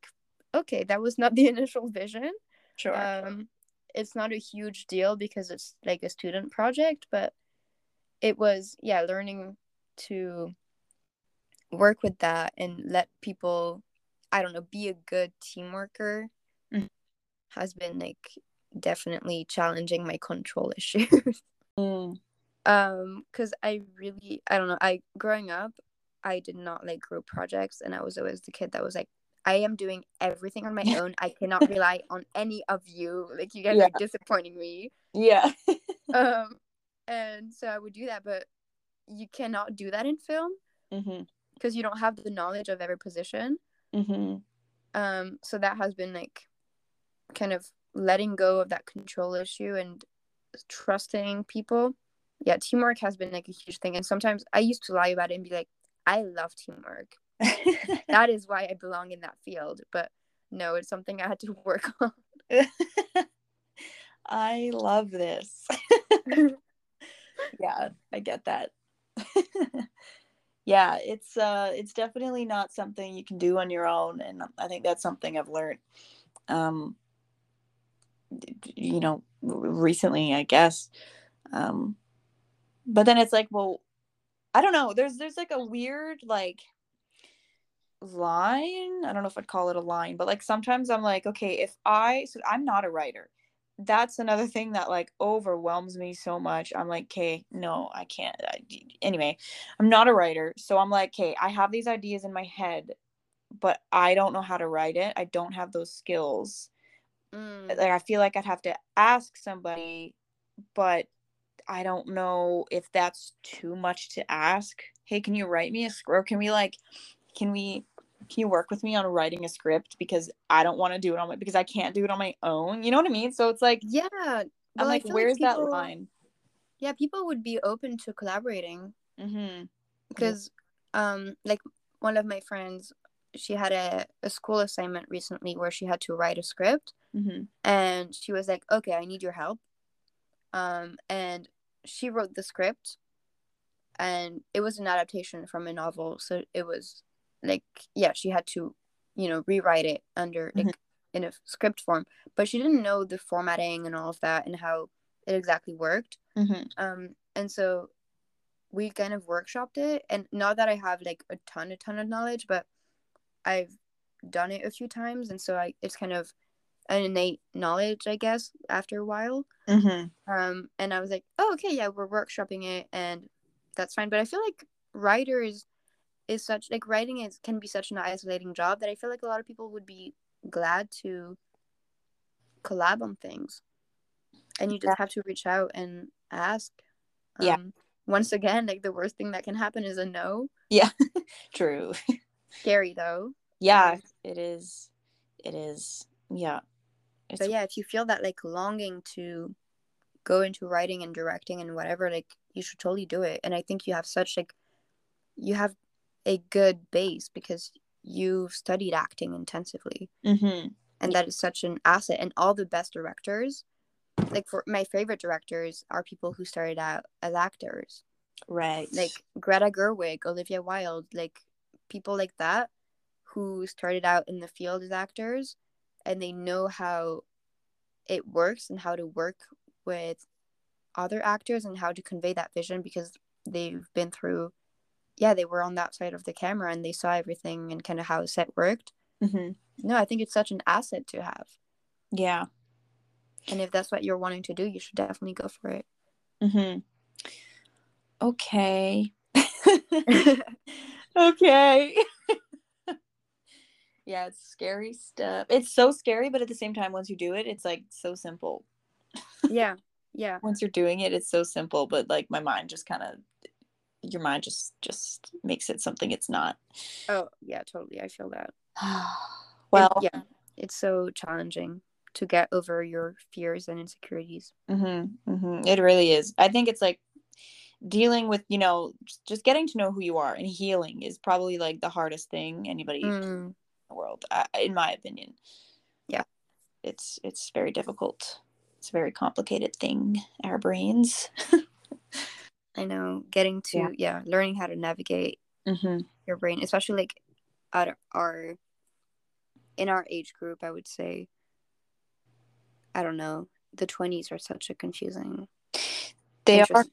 okay that was not the initial vision Sure. um it's not a huge deal because it's like a student project but it was yeah learning to work with that and let people i don't know be a good team worker Mhm. has been like definitely challenging my control issues. Mm. um because i really i don't know i growing up i did not like group projects and i was always the kid that was like i am doing everything on my own. I cannot rely on any of you. Like you guys Yeah. are disappointing me. Yeah. um and so i would do that but you cannot do that in film because you don't have the knowledge of every position. Hmm um so that has been like kind of letting go of that control issue and trusting people yeah teamwork has been like a huge thing and sometimes i used to lie about it and be like i love teamwork that is why i belong in that field but no it's something i had to work on I love this. yeah, I get that. yeah it's uh it's definitely not something you can do on your own and i think that's something i've learned um you know recently i guess. Um but then it's like well i don't know. There's there's like a weird like line. I don't know if i'd call it a line but like sometimes i'm like okay if i so i'm not a writer. That's another thing that like overwhelms me so much. I'm like okay no i can't. I, anyway i'm not a writer. So i'm like okay i have these ideas in my head but i don't know how to write it. I don't have those skills mm. like i feel like i'd have to ask somebody but i don't know if that's too much to ask hey can you write me a script or can we like can we can you work with me on writing a script because I don't want to do it on my because I can't do it on my own. You know what I mean? So it's like yeah, well, I'm like, where's like people, that line? Yeah, people would be open to collaborating mm-hmm. because, um, like one of my friends, she had a, a school assignment recently where she had to write a script, mm-hmm. and she was like, "Okay, I need your help," um, and she wrote the script, and it was an adaptation from a novel, so it was like yeah she had to you know rewrite it under like mm-hmm. in a script form but she didn't know the formatting and all of that and how it exactly worked mm-hmm. um and so we kind of workshopped it and not that i have like a ton a ton of knowledge but i've done it a few times and so i it's kind of an innate knowledge i guess after a while mm-hmm. um and i was like oh okay yeah we're workshopping it and that's fine but i feel like writers is such like writing is can be such an isolating job that I feel like a lot of people would be glad to collab on things. And you just yeah. have to reach out and ask. Um, yeah. Once again, like the worst thing that can happen is a no. Yeah. True. Scary though. Yeah, it is. It is. Yeah. It's... But yeah, if you feel that like longing to go into writing and directing and whatever, like you should totally do it. And I think you have such like you have a good base because you've studied acting intensively mm-hmm. and that is such an asset and all the best directors like for my favorite directors are people who started out as actors right like greta gerwig olivia wilde like people like that who started out in the field as actors and they know how it works and how to work with other actors and how to convey that vision because they've been through yeah, they were on that side of the camera and they saw everything and kind of how a set worked. Mm-hmm. No, I think it's such an asset to have. Yeah. And if that's what you're wanting to do, you should definitely go for it. Mm-hmm. Okay. okay. yeah, it's scary stuff. It's so scary, but at the same time, once you do it, it's like so simple. yeah. Yeah. Once you're doing it, it's so simple, but like my mind just kind of your mind just just makes it something it's not oh yeah totally i feel that well it, yeah it's so challenging to get over your fears and insecurities mm-hmm, mm-hmm. it really is i think it's like dealing with you know just getting to know who you are and healing is probably like the hardest thing anybody mm. The world uh, in my opinion yeah it's it's very difficult it's a very complicated thing our brains I know getting to yeah, yeah learning how to navigate mm-hmm. your brain, especially like at our in our age group, I would say. I don't know. The twenties are such a confusing. They are.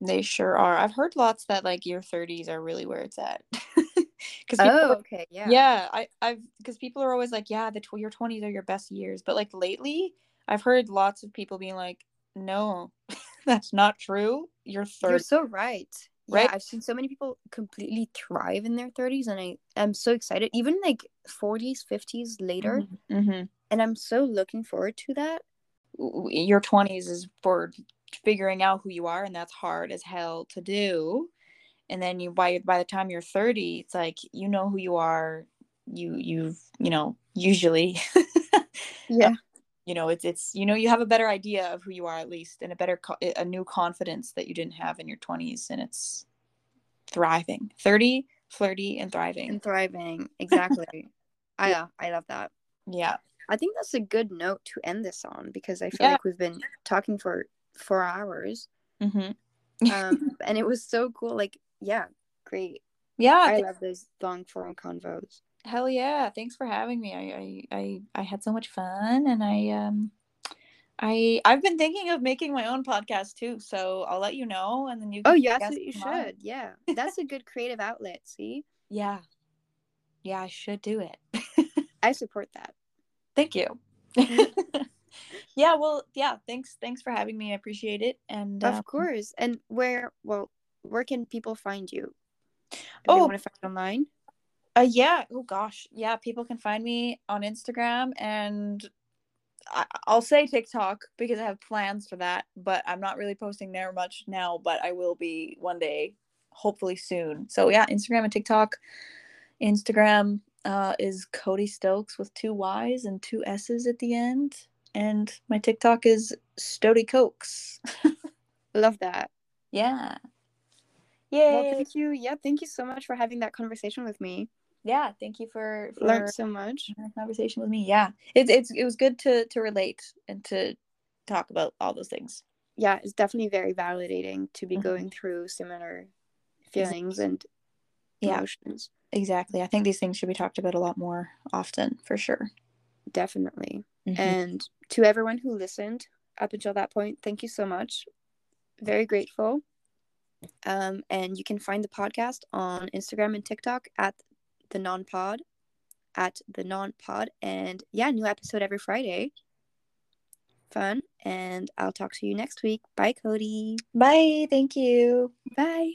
They sure are. I've heard lots that like your thirties are really where it's at. Because oh, okay, yeah, yeah. I I've because people are always like, yeah, the tw- your twenties are your best years, but like lately, I've heard lots of people being like, no, that's not true. You're 30. You're so right. Right. Yeah, I've seen so many people completely thrive in their 30s, and I am so excited. Even like 40s, 50s later, mm-hmm. Mm-hmm. and I'm so looking forward to that. Your 20s is for figuring out who you are, and that's hard as hell to do. And then you by by the time you're 30, it's like you know who you are. You you've you know usually. Yeah. You know it's it's you know you have a better idea of who you are at least and a better a new confidence that you didn't have in your 20s and it's thriving. 30 flirty and thriving. And thriving. Exactly. I uh, i love that. Yeah. I think that's a good note to end this on because i feel yeah. like we've been talking for four hours. Mm-hmm. um and it was so cool. Like yeah great Yeah. I th- love those long form convos. hell yeah. Thanks for having me. I, I I I had so much fun and I um I I've been thinking of making my own podcast too, so I'll let you know and then you Oh, can you guess absolutely mine. should. Yeah. That's a good creative outlet. See? Yeah. Yeah, I should do it. I support that. Thank you. yeah, well, yeah, thanks thanks for having me. I appreciate it. And Of um, course. And where, well, where can people find you? If Oh. want to find online? Uh, yeah. Oh gosh. Yeah. People can find me on Instagram and I- I'll say TikTok because I have plans for that, but I'm not really posting there much now, but I will be one day, hopefully soon. So yeah, Instagram and TikTok. Instagram uh, is Cody Stokes with two Y's and two S's at the end. And my TikTok is Stody Cokes. Love that. yeah. Well, thank you. Yeah, thank you so much for having that conversation with me. yeah. Thank you for, for Learned so much. conversation with me. Yeah, it's it's it was good to to relate and to talk about all those things. Yeah, it's definitely very validating to be Mhm. going through similar feelings and Yeah, emotions. exactly. I think these things should be talked about a lot more often, for sure. Definitely. Mhm. And to everyone who listened up until that point, thank you so much. Very grateful. Um, and you can find the podcast on Instagram and TikTok at the non pod, at the non pod. And yeah, new episode every Friday. Fun. And I'll talk to you next week. Bye, Cody. Bye. Thank you. Bye.